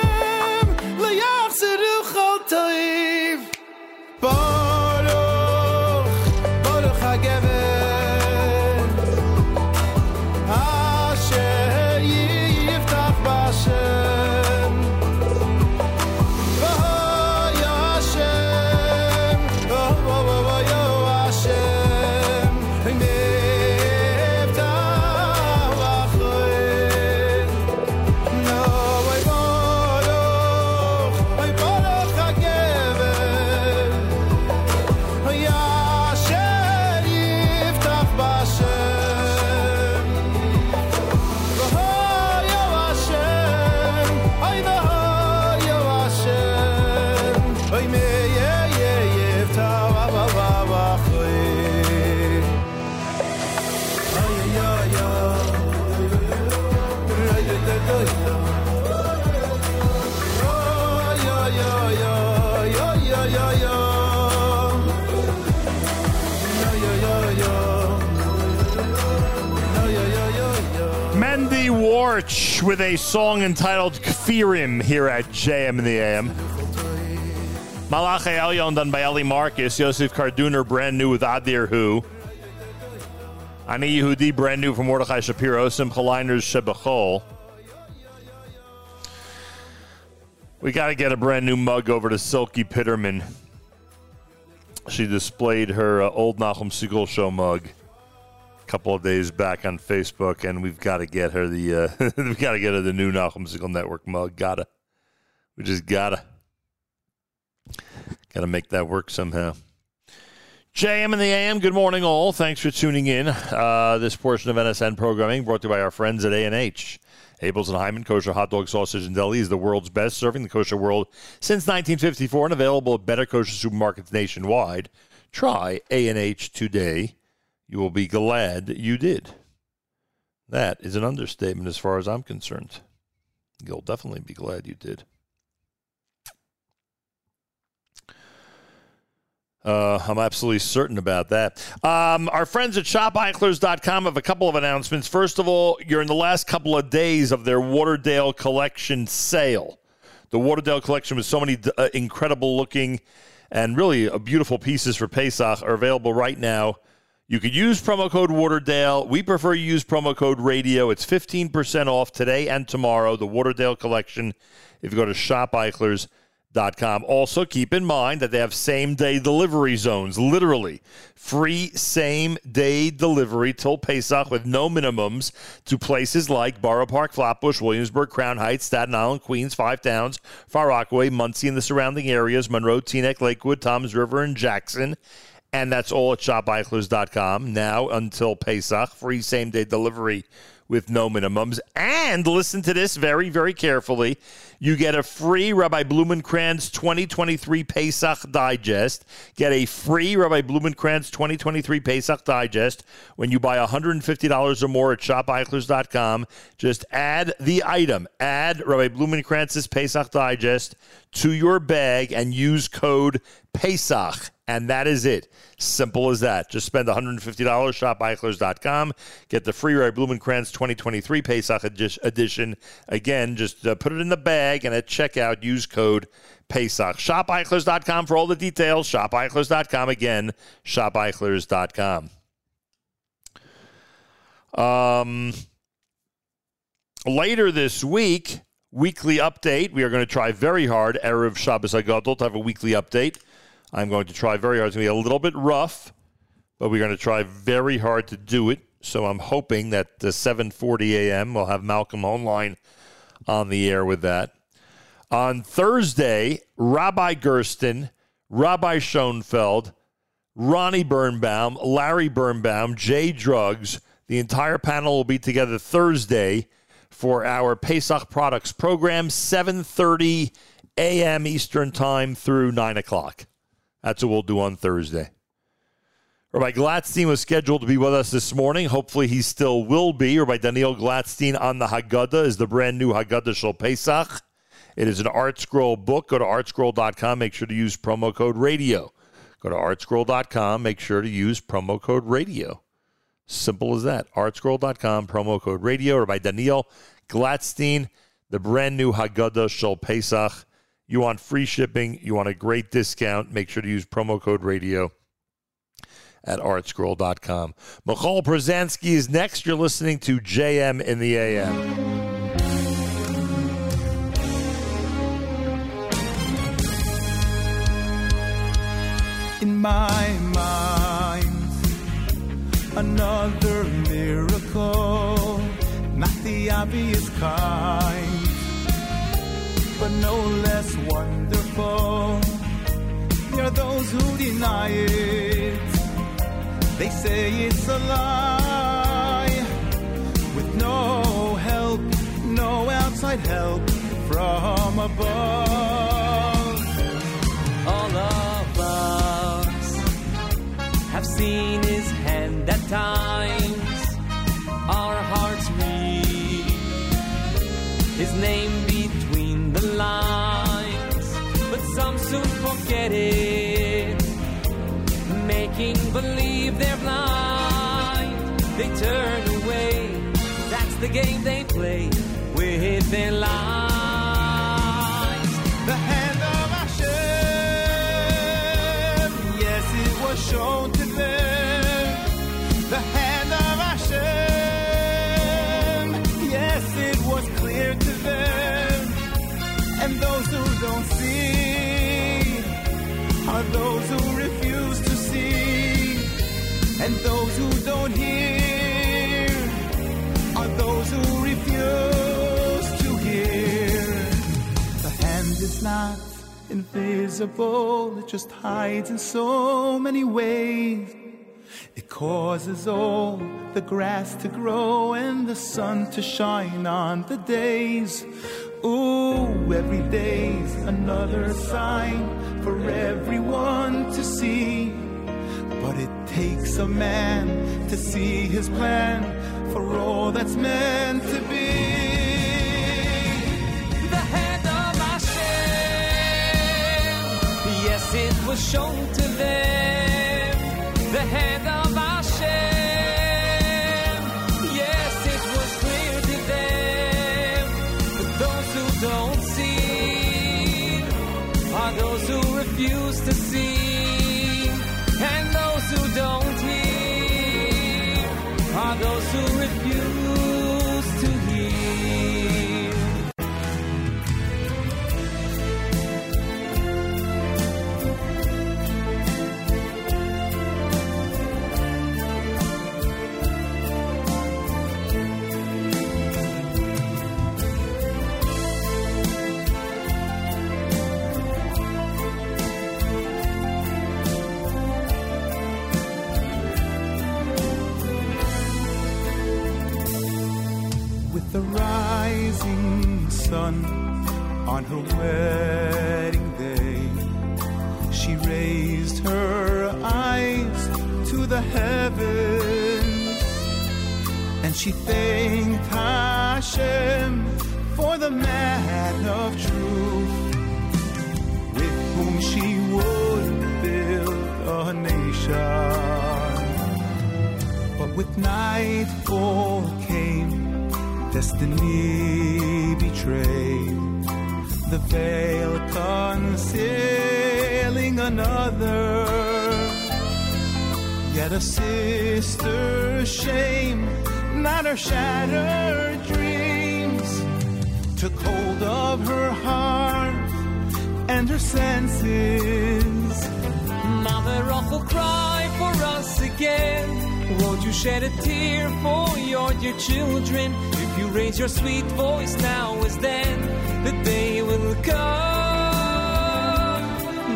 With a song entitled Kfirim here at JM in the AM. Malachi Elyon done by Ellie Marcus. Yosef Karduner brand new with Adir Hu. Ani Yehudi brand new from Mordechai Shapiro. Simcha Leiner's Shebechol. We got to get a brand new mug over to Silky Pitterman. She displayed her uh, old Nachum Segal show mug couple of days back on Facebook, and we've got to get her the uh, we've got to get her the new Nachum Segal Network mug. Gotta, we just gotta, gotta make that work somehow. JM and the AM. Good morning, all. Thanks for tuning in. Uh, this portion of NSN programming brought to you by our friends at A and H. Abeles and Heymann Kosher Hot Dog Sausage and Deli is the world's best, serving the kosher world since 1954 and available at better kosher supermarkets nationwide. Try A and H today. You will be glad that you did. That is an understatement as far as I'm concerned. You'll definitely be glad you did. Uh, I'm absolutely certain about that. Um, our friends at shopeichler's.com have a couple of announcements. First of all, you're in the last couple of days of their Waterdale collection sale. The Waterdale collection with so many uh, incredible looking and really uh, beautiful pieces for Pesach are available right now. You could use promo code Waterdale. We prefer you use promo code Radio. It's 15% off today and tomorrow, the Waterdale collection, if you go to shopeichler's.com. Also, keep in mind that they have same day delivery zones, literally free same day delivery till Pesach with no minimums to places like Borough Park, Flatbush, Williamsburg, Crown Heights, Staten Island, Queens, Five Towns, Far Rockaway, Monsey, and the surrounding areas, Monroe, Teaneck, Lakewood, Toms River, and Jackson. And that's all at shopeichler's.com now until Pesach. Free same day delivery with no minimums. And listen to this very, very carefully. You get a free Rabbi Blumenkranz 2023 Pesach Digest. Get a free Rabbi Blumenkranz 2023 Pesach Digest when you buy $150 or more at shopeichler's.com. Just add the item, add Rabbi Blumenkranz's Pesach Digest to your bag and use code Pesach. And that is it. Simple as that. Just spend $150, shopeichler's.com. Get the free Ray Blumenkranz 2023 Pesach edi- edition. Again, just uh, put it in the bag and at checkout, use code Pesach. Shopeichler's.com for all the details. Shopeichler's.com. Again, shopeichler's.com. Um, later this week, weekly update. We are going to try very hard, Erev Shabbos Hagadol, to have a weekly update. I'm going to try very hard. It's going to be a little bit rough, but we're going to try very hard to do it. So I'm hoping that the 7:40 a.m. we'll have Malcolm online on the air with that. On Thursday, Rabbi Gersten, Rabbi Schoenfeld, Ronnie Birnbaum, Larry Birnbaum, Jay Drugs, the entire panel will be together Thursday for our Pesach Products program, 7:30 a.m. Eastern Time through 9 o'clock. That's what we'll do on Thursday. Rabbi Gladstein was scheduled to be with us this morning. Hopefully, he still will be. Rabbi Daniel Gladstein on the Haggadah is the brand new Haggadah Shel Pesach. It is an ArtScroll book. Go to artscroll.com. Make sure to use promo code radio. Go to artscroll.com. Make sure to use promo code radio. Simple as that. Artscroll.com, promo code radio. or by Daniel Gladstein, the brand new Haggadah Shel Pesach. You want free shipping, you want a great discount, make sure to use promo code radio at artscroll.com. Michoel Pruzansky is next. You're listening to JM in the AM. in my. Another miracle, not the obvious kind, but no less wonderful. There are those who deny it, they say it's a lie, with no help, no outside help from above. All of us have seen his times. Our hearts read his name between the lines, but some soon forget it, making believe they're blind. They turn away. That's the game they play with their lives. And those who don't hear are those who refuse to hear. The hand is not invisible, it just hides in so many ways. It causes all the grass to grow and the sun to shine on the days. Ooh, every day's another sign for everyone to see. But it takes a man to see his plan for all that's meant to be. The hand of Hashem, yes, it was shown to them. The hand of your sweet voice now as then, the day will come.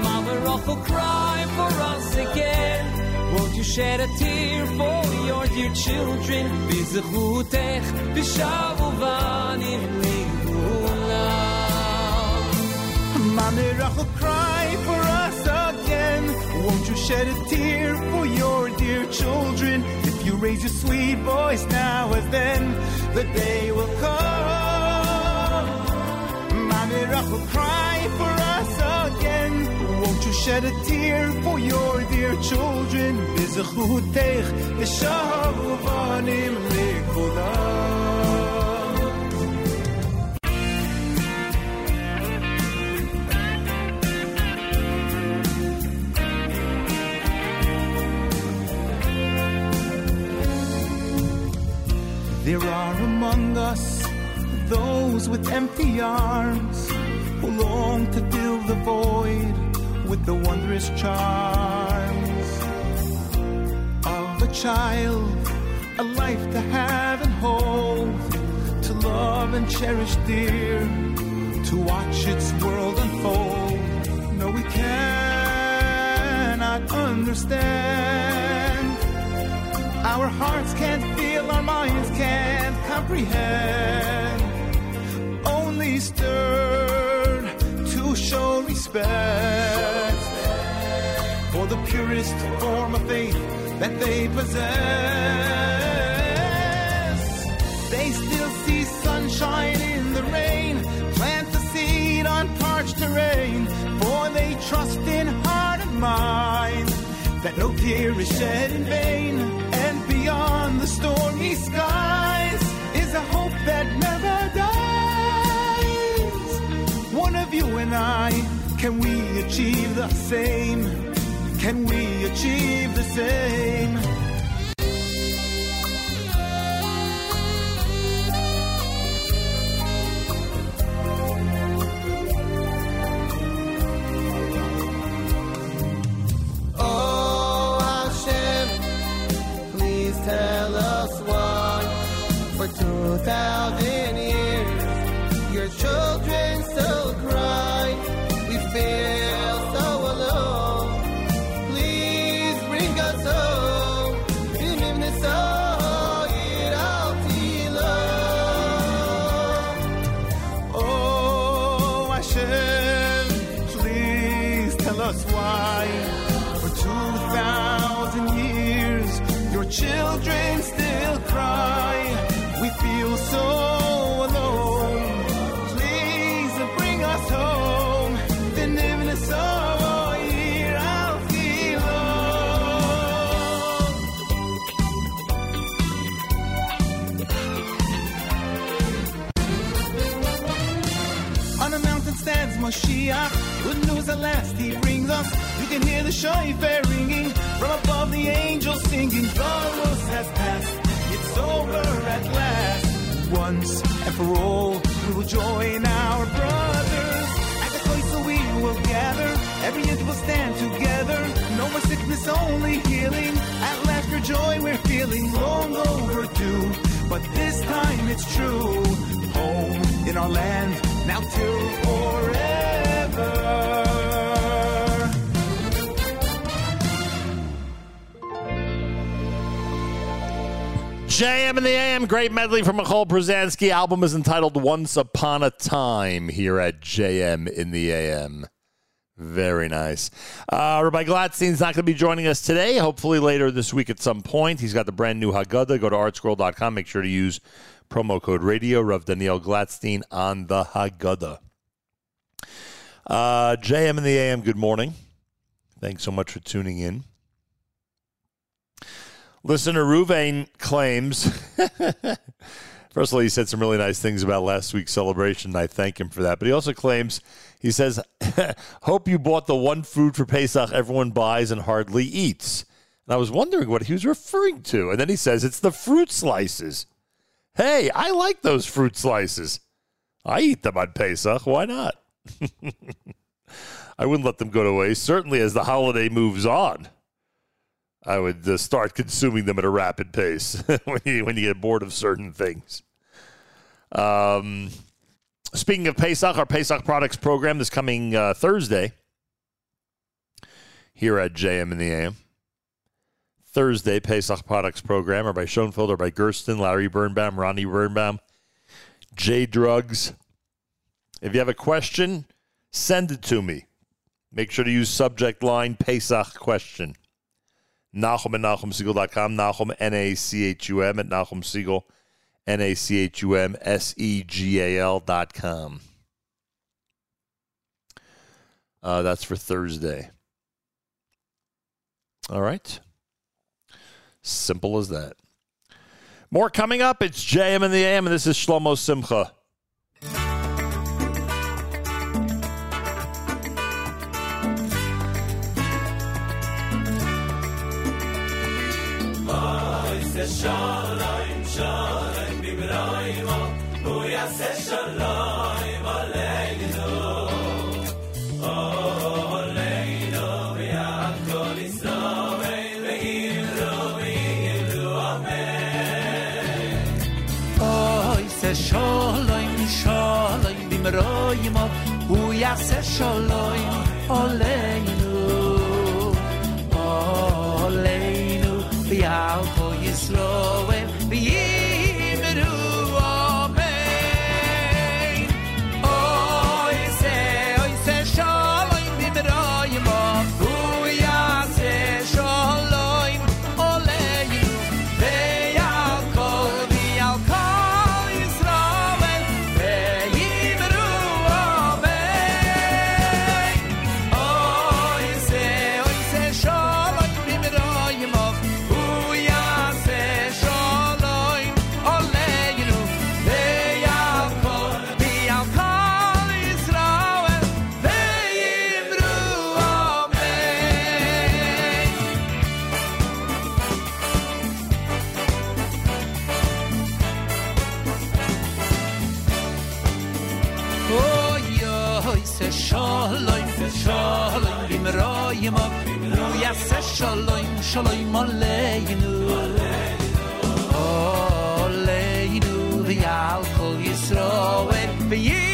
Mother awful cry for us again. Won't you shed a tear for your dear children? בזכותך בשבו בנים לגאולה. Mommy Rachel, cry for us again. Won't you shed a tear for your dear children? If you raise your sweet voice now as then, the day will come. Mommy Rachel, cry for us again. Won't you shed a tear for your dear children? בזכותך ושבו בנים Arms who long to fill the void with the wondrous charms of a child, a life to have and hold, to love and cherish dear, to watch its world unfold. No, we cannot understand. Our hearts can't feel, our minds can't comprehend. respect for the purest form of faith that they possess. They still see sunshine in the rain, plant the seed on parched terrain, for they trust in heart and mind that no tear is shed in vain. And beyond the stormy skies is a hope that never dies. One of you and I can we achieve the same? Can we achieve the same? Great medley from Michoel Pruzansky. Album is entitled Once Upon a Time here at JM in the AM. Very nice. Uh, Rabbi Gladstein's not going to be joining us today. Hopefully later this week at some point. He's got the brand new Haggadah. Go to artscroll.com. Make sure to use promo code radio. Rav Daniel Gladstein on the Haggadah. Uh, JM in the AM, good morning. Thanks so much for tuning in. Listener Ruvain claims, first of all, he said some really nice things about last week's celebration, and I thank him for that. But he also claims, he says, Hope you bought the one food for Pesach everyone buys and hardly eats. And I was wondering what he was referring to. And then he says, It's the fruit slices. Hey, I like those fruit slices. I eat them on Pesach. Why not? I wouldn't let them go to waste. Certainly, as the holiday moves on, I would uh, start consuming them at a rapid pace when you when you get bored of certain things. Um, speaking of Pesach, our Pesach products program this coming uh, Thursday here at JM in the AM. Thursday Pesach products program, or by Schoenfeld, or by Gersten, Larry Birnbaum, Ronnie Birnbaum, J Drugs. If you have a question, send it to me. Make sure to use subject line Pesach question. Nachum at NachumSegal.com. Nachum, N-A-C-H-U-M at Nachum Segal, N-A-C-H-U-M, S-E-G-A-L dot com. Uh, that's for Thursday. All right. Simple as that. More coming up. It's JM in the AM, and this is Shlomo Simcha. shalom shalom bibrayim hu yase shalom aleinu. Oh aleinu yad kol israel ve'imru ve'imru amen. Oh yase ko yom lo yase shalom shalom aleinu aleinu the al kol yisro vi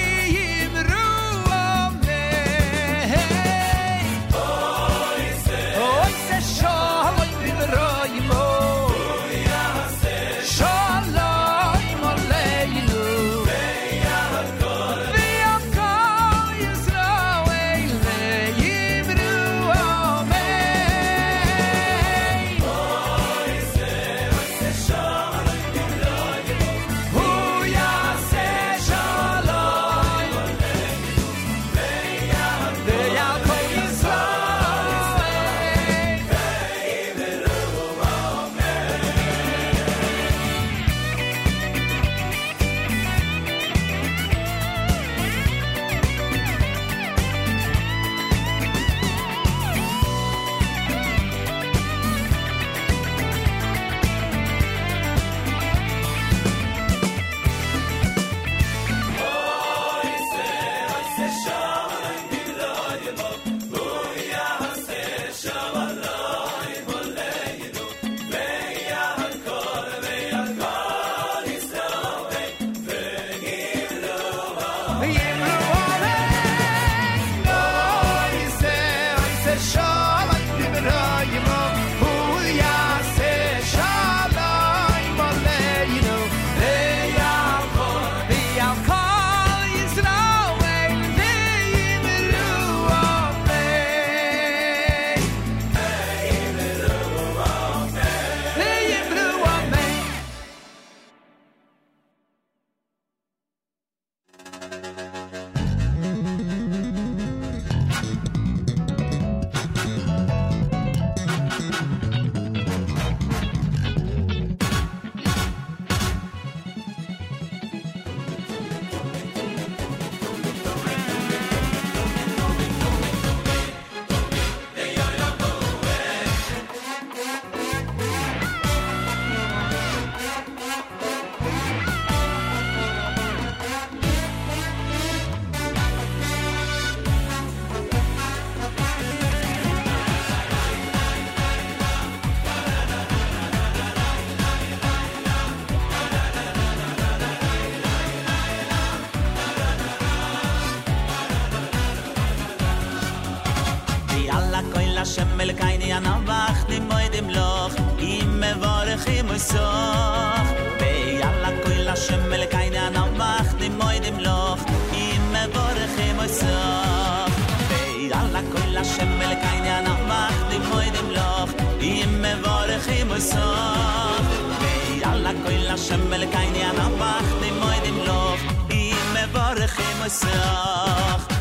an wacht im moid loch im me warch im so be yalla quella schemmel keine an wacht im moid loch im me warch im so be yalla quella schemmel keine an wacht im moid loch im me warch im so be yalla quella schemmel keine an wacht im moid loch im me warch im so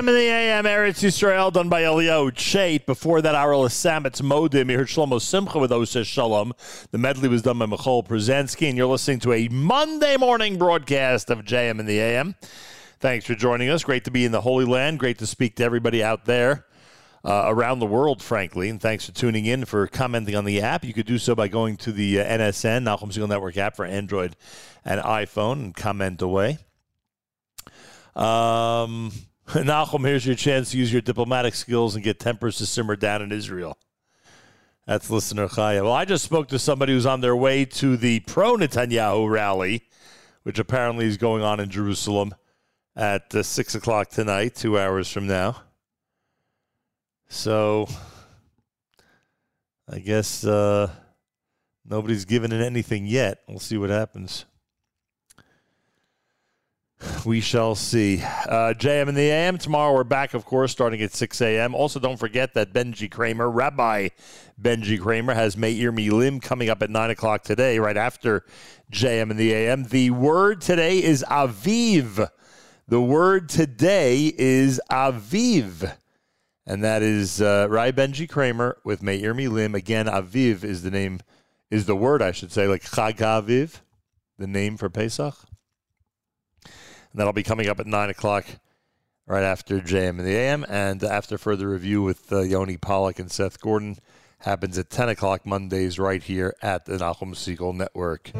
JM in the AM, Eretz Yisrael, done by Elio Chait. Before that, Aral Samet's Modim. You heard Shlomo Simcha with Oseh Shalom. The medley was done by Michoel Pruzansky, and you're listening to a Monday morning broadcast of JM in the AM. Thanks for joining us. Great to be in the Holy Land. Great to speak to everybody out there. Uh, around the world, frankly, and thanks for tuning in for commenting on the app. You could do so by going to the uh, NSN, Nachum Segal Network app for Android and iPhone, and comment away. Um, Nachum, here's your chance to use your diplomatic skills and get tempers to simmer down in Israel. That's listener Chaya. Well, I just spoke to somebody who's on their way to the pro Netanyahu rally, which apparently is going on in Jerusalem at uh, 6 o'clock tonight, two hours from now. So I guess uh, nobody's given it anything yet. We'll see what happens. We shall see. Uh, JM in the AM. Tomorrow we're back, of course, starting at 6 a.m. Also, don't forget that Benji Kramer, Rabbi Benji Kramer, has Meir Milim coming up at 9 o'clock today, right after JM in the AM. The word today is Aviv. The word today is Aviv. And that is uh, Rai Benji Kramer with Meir Milim. Again, Aviv is the name, is the word, I should say, like Chag Aviv, the name for Pesach. And that'll be coming up at 9 o'clock right after JM in the AM. And after further review with uh, Yoni Pollock and Seth Gordon, happens at 10 o'clock Mondays right here at the Nachum Segal Network.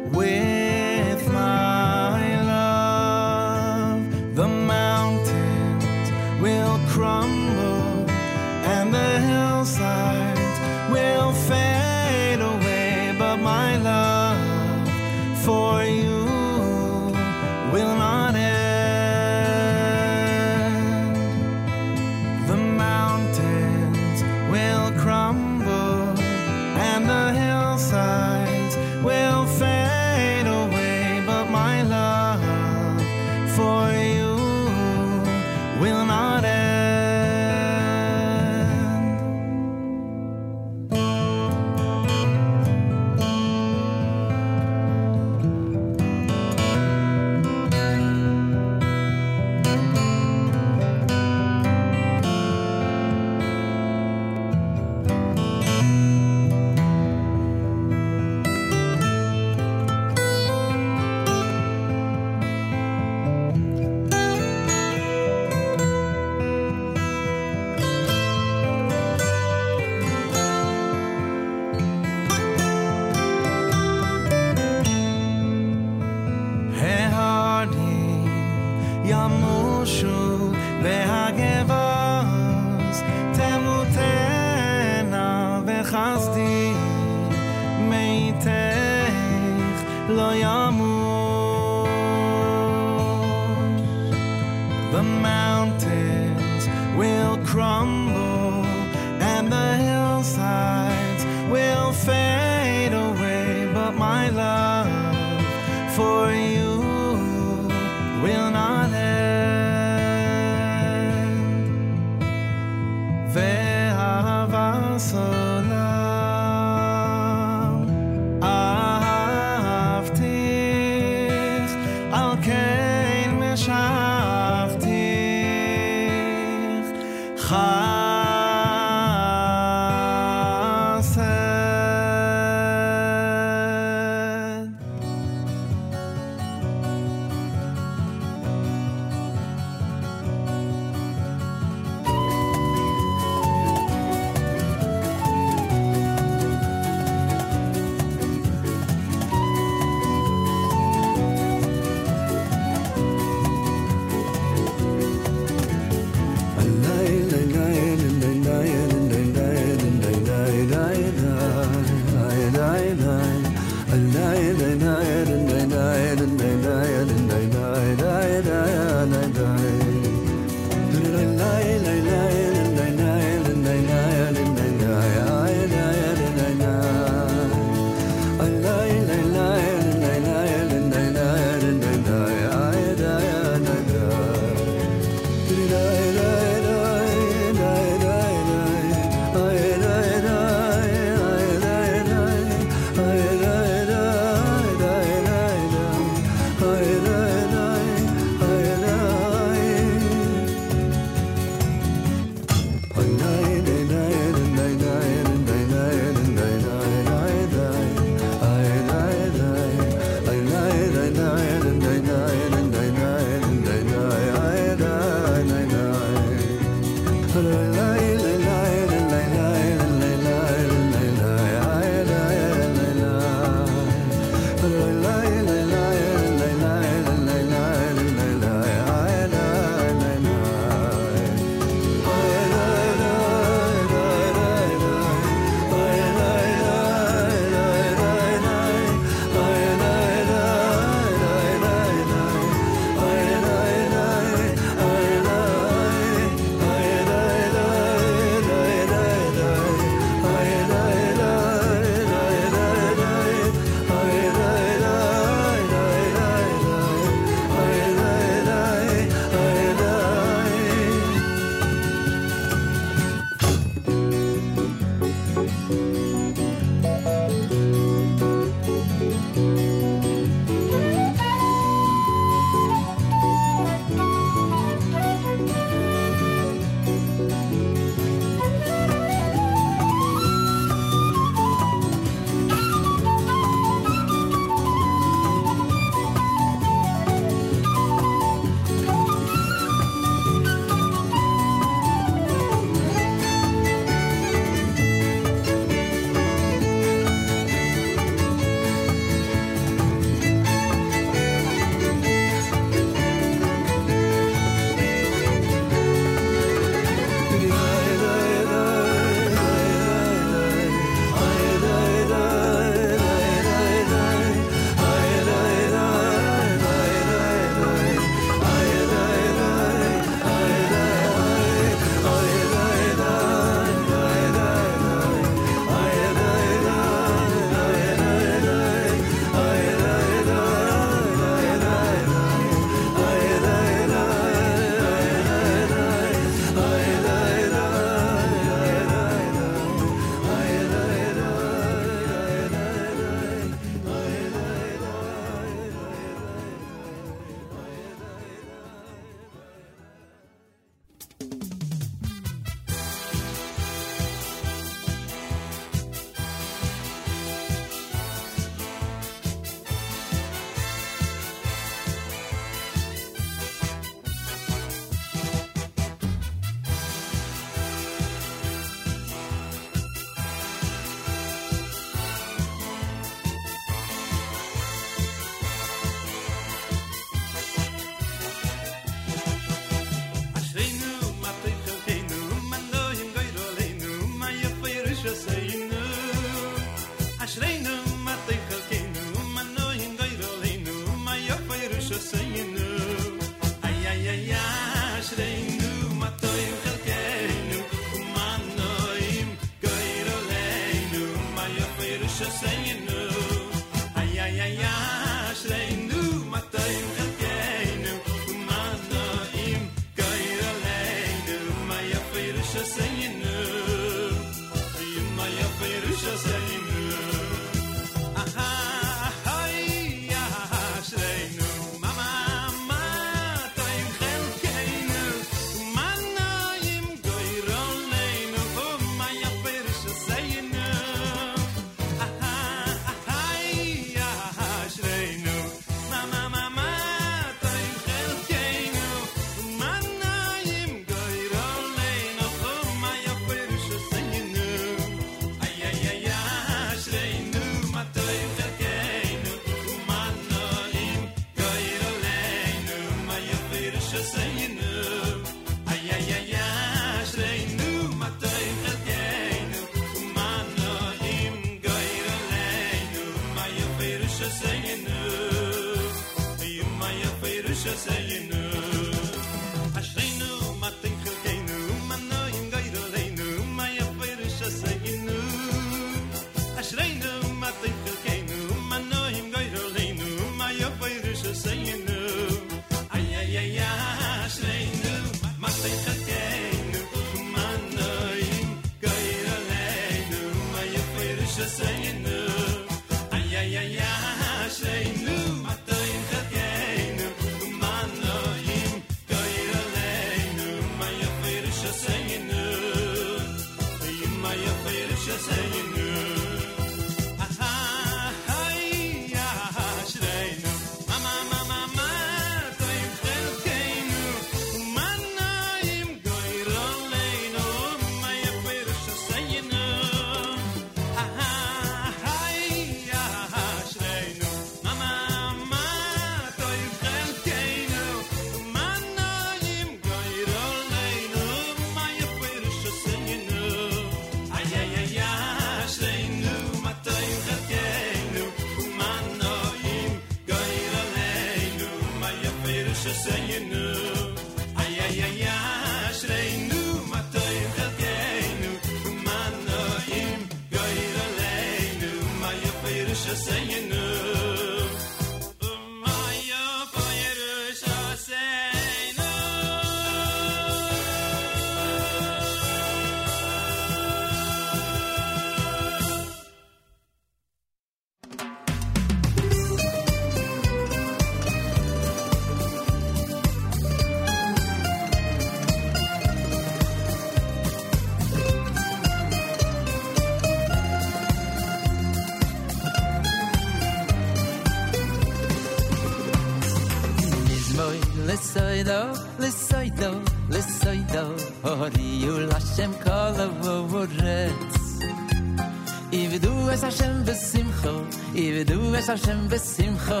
Hashem besimcho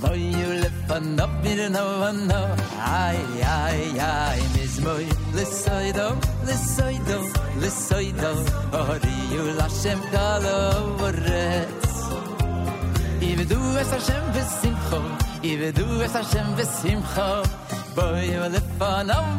boy you left a nap bit in a wanna ay ay ay mis moy this side of you lashem call over Ive du es Hashem besimcho Ive du kho Hashem besimcho do this sachem besim kho boy you left a nap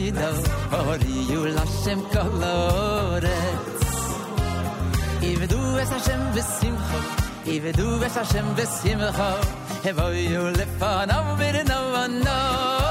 oido hor yu lashem kolore Ivedu es shem besim kho ive es shem besim kho he voy yu lefan av no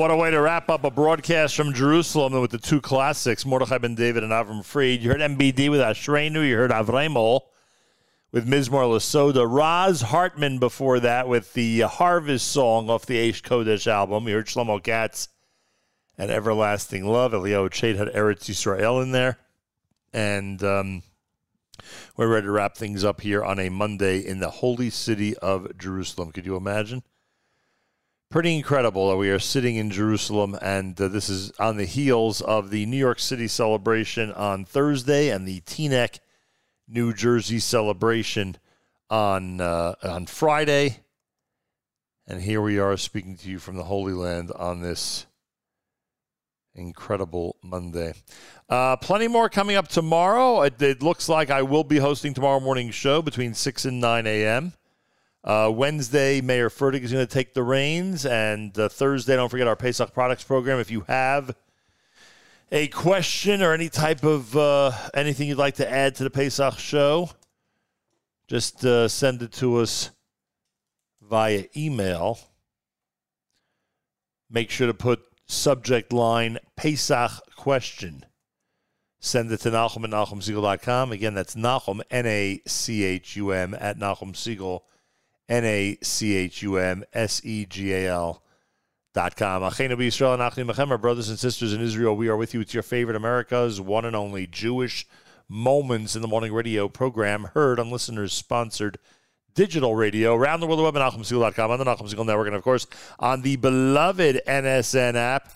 what a way to wrap up a broadcast from Jerusalem with the two classics, Mordechai ben David and Avram Fried. You heard MBD with Ashreinu. You heard Avremel with Mizmor Lasoda. Roz Hartman before that with the Harvest song off the Aish Kodesh album. You heard Shlomo Katz and Everlasting Love. Elio Chait had Eretz Yisrael in there. And um, we're ready to wrap things up here on a Monday in the holy city of Jerusalem. Could you imagine? Pretty incredible that we are sitting in Jerusalem, and uh, this is on the heels of the New York City celebration on Thursday and the Teaneck, New Jersey celebration on uh, on Friday. And here we are speaking to you from the Holy Land on this incredible Monday. Uh, plenty more coming up tomorrow. It, it looks like I will be hosting tomorrow morning's show between 6 and 9 a.m. Uh, Wednesday, Meir Fertig is going to take the reins. And uh, Thursday, don't forget our Pesach products program. If you have a question or any type of uh, anything you'd like to add to the Pesach show, just uh, send it to us via email. Make sure to put subject line Pesach question. Send it to Nachum at NachumSegal.com. Again, that's Nachum, N A C H U M, at Nachum Segal, N A C H U M S E G A L. Dot com. B'Yisrael and Achim Machem, our brothers and sisters in Israel. We are with you. It's your favorite America's one and only Jewish Moments in the Morning Radio program, heard on listeners sponsored digital radio around the world, web at NachumSegal.com, on the Nachum Segal Network, and of course on the beloved NSN app.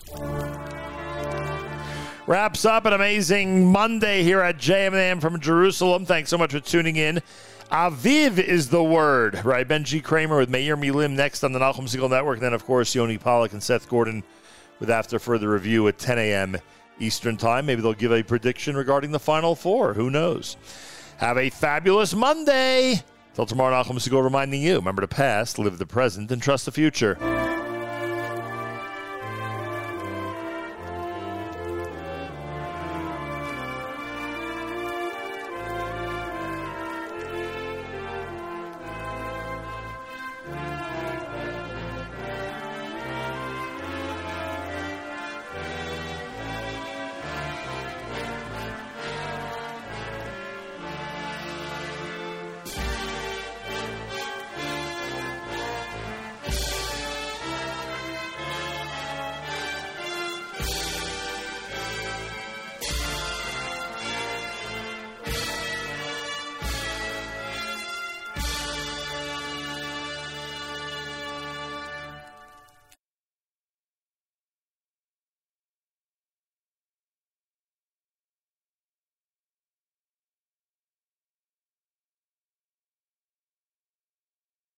Wraps up an amazing Monday here at JMM from Jerusalem. Thanks so much for tuning in. Aviv is the word, right? Benji Kramer with Meir Milim next on the Nachum Segal Network. And then, of course, Yoni Pollock and Seth Gordon with After Further Review at 10 a.m. Eastern Time. Maybe they'll give a prediction regarding the Final Four. Who knows? Have a fabulous Monday. Till tomorrow, Nachum Segal reminding you remember the past, live the present, and trust the future.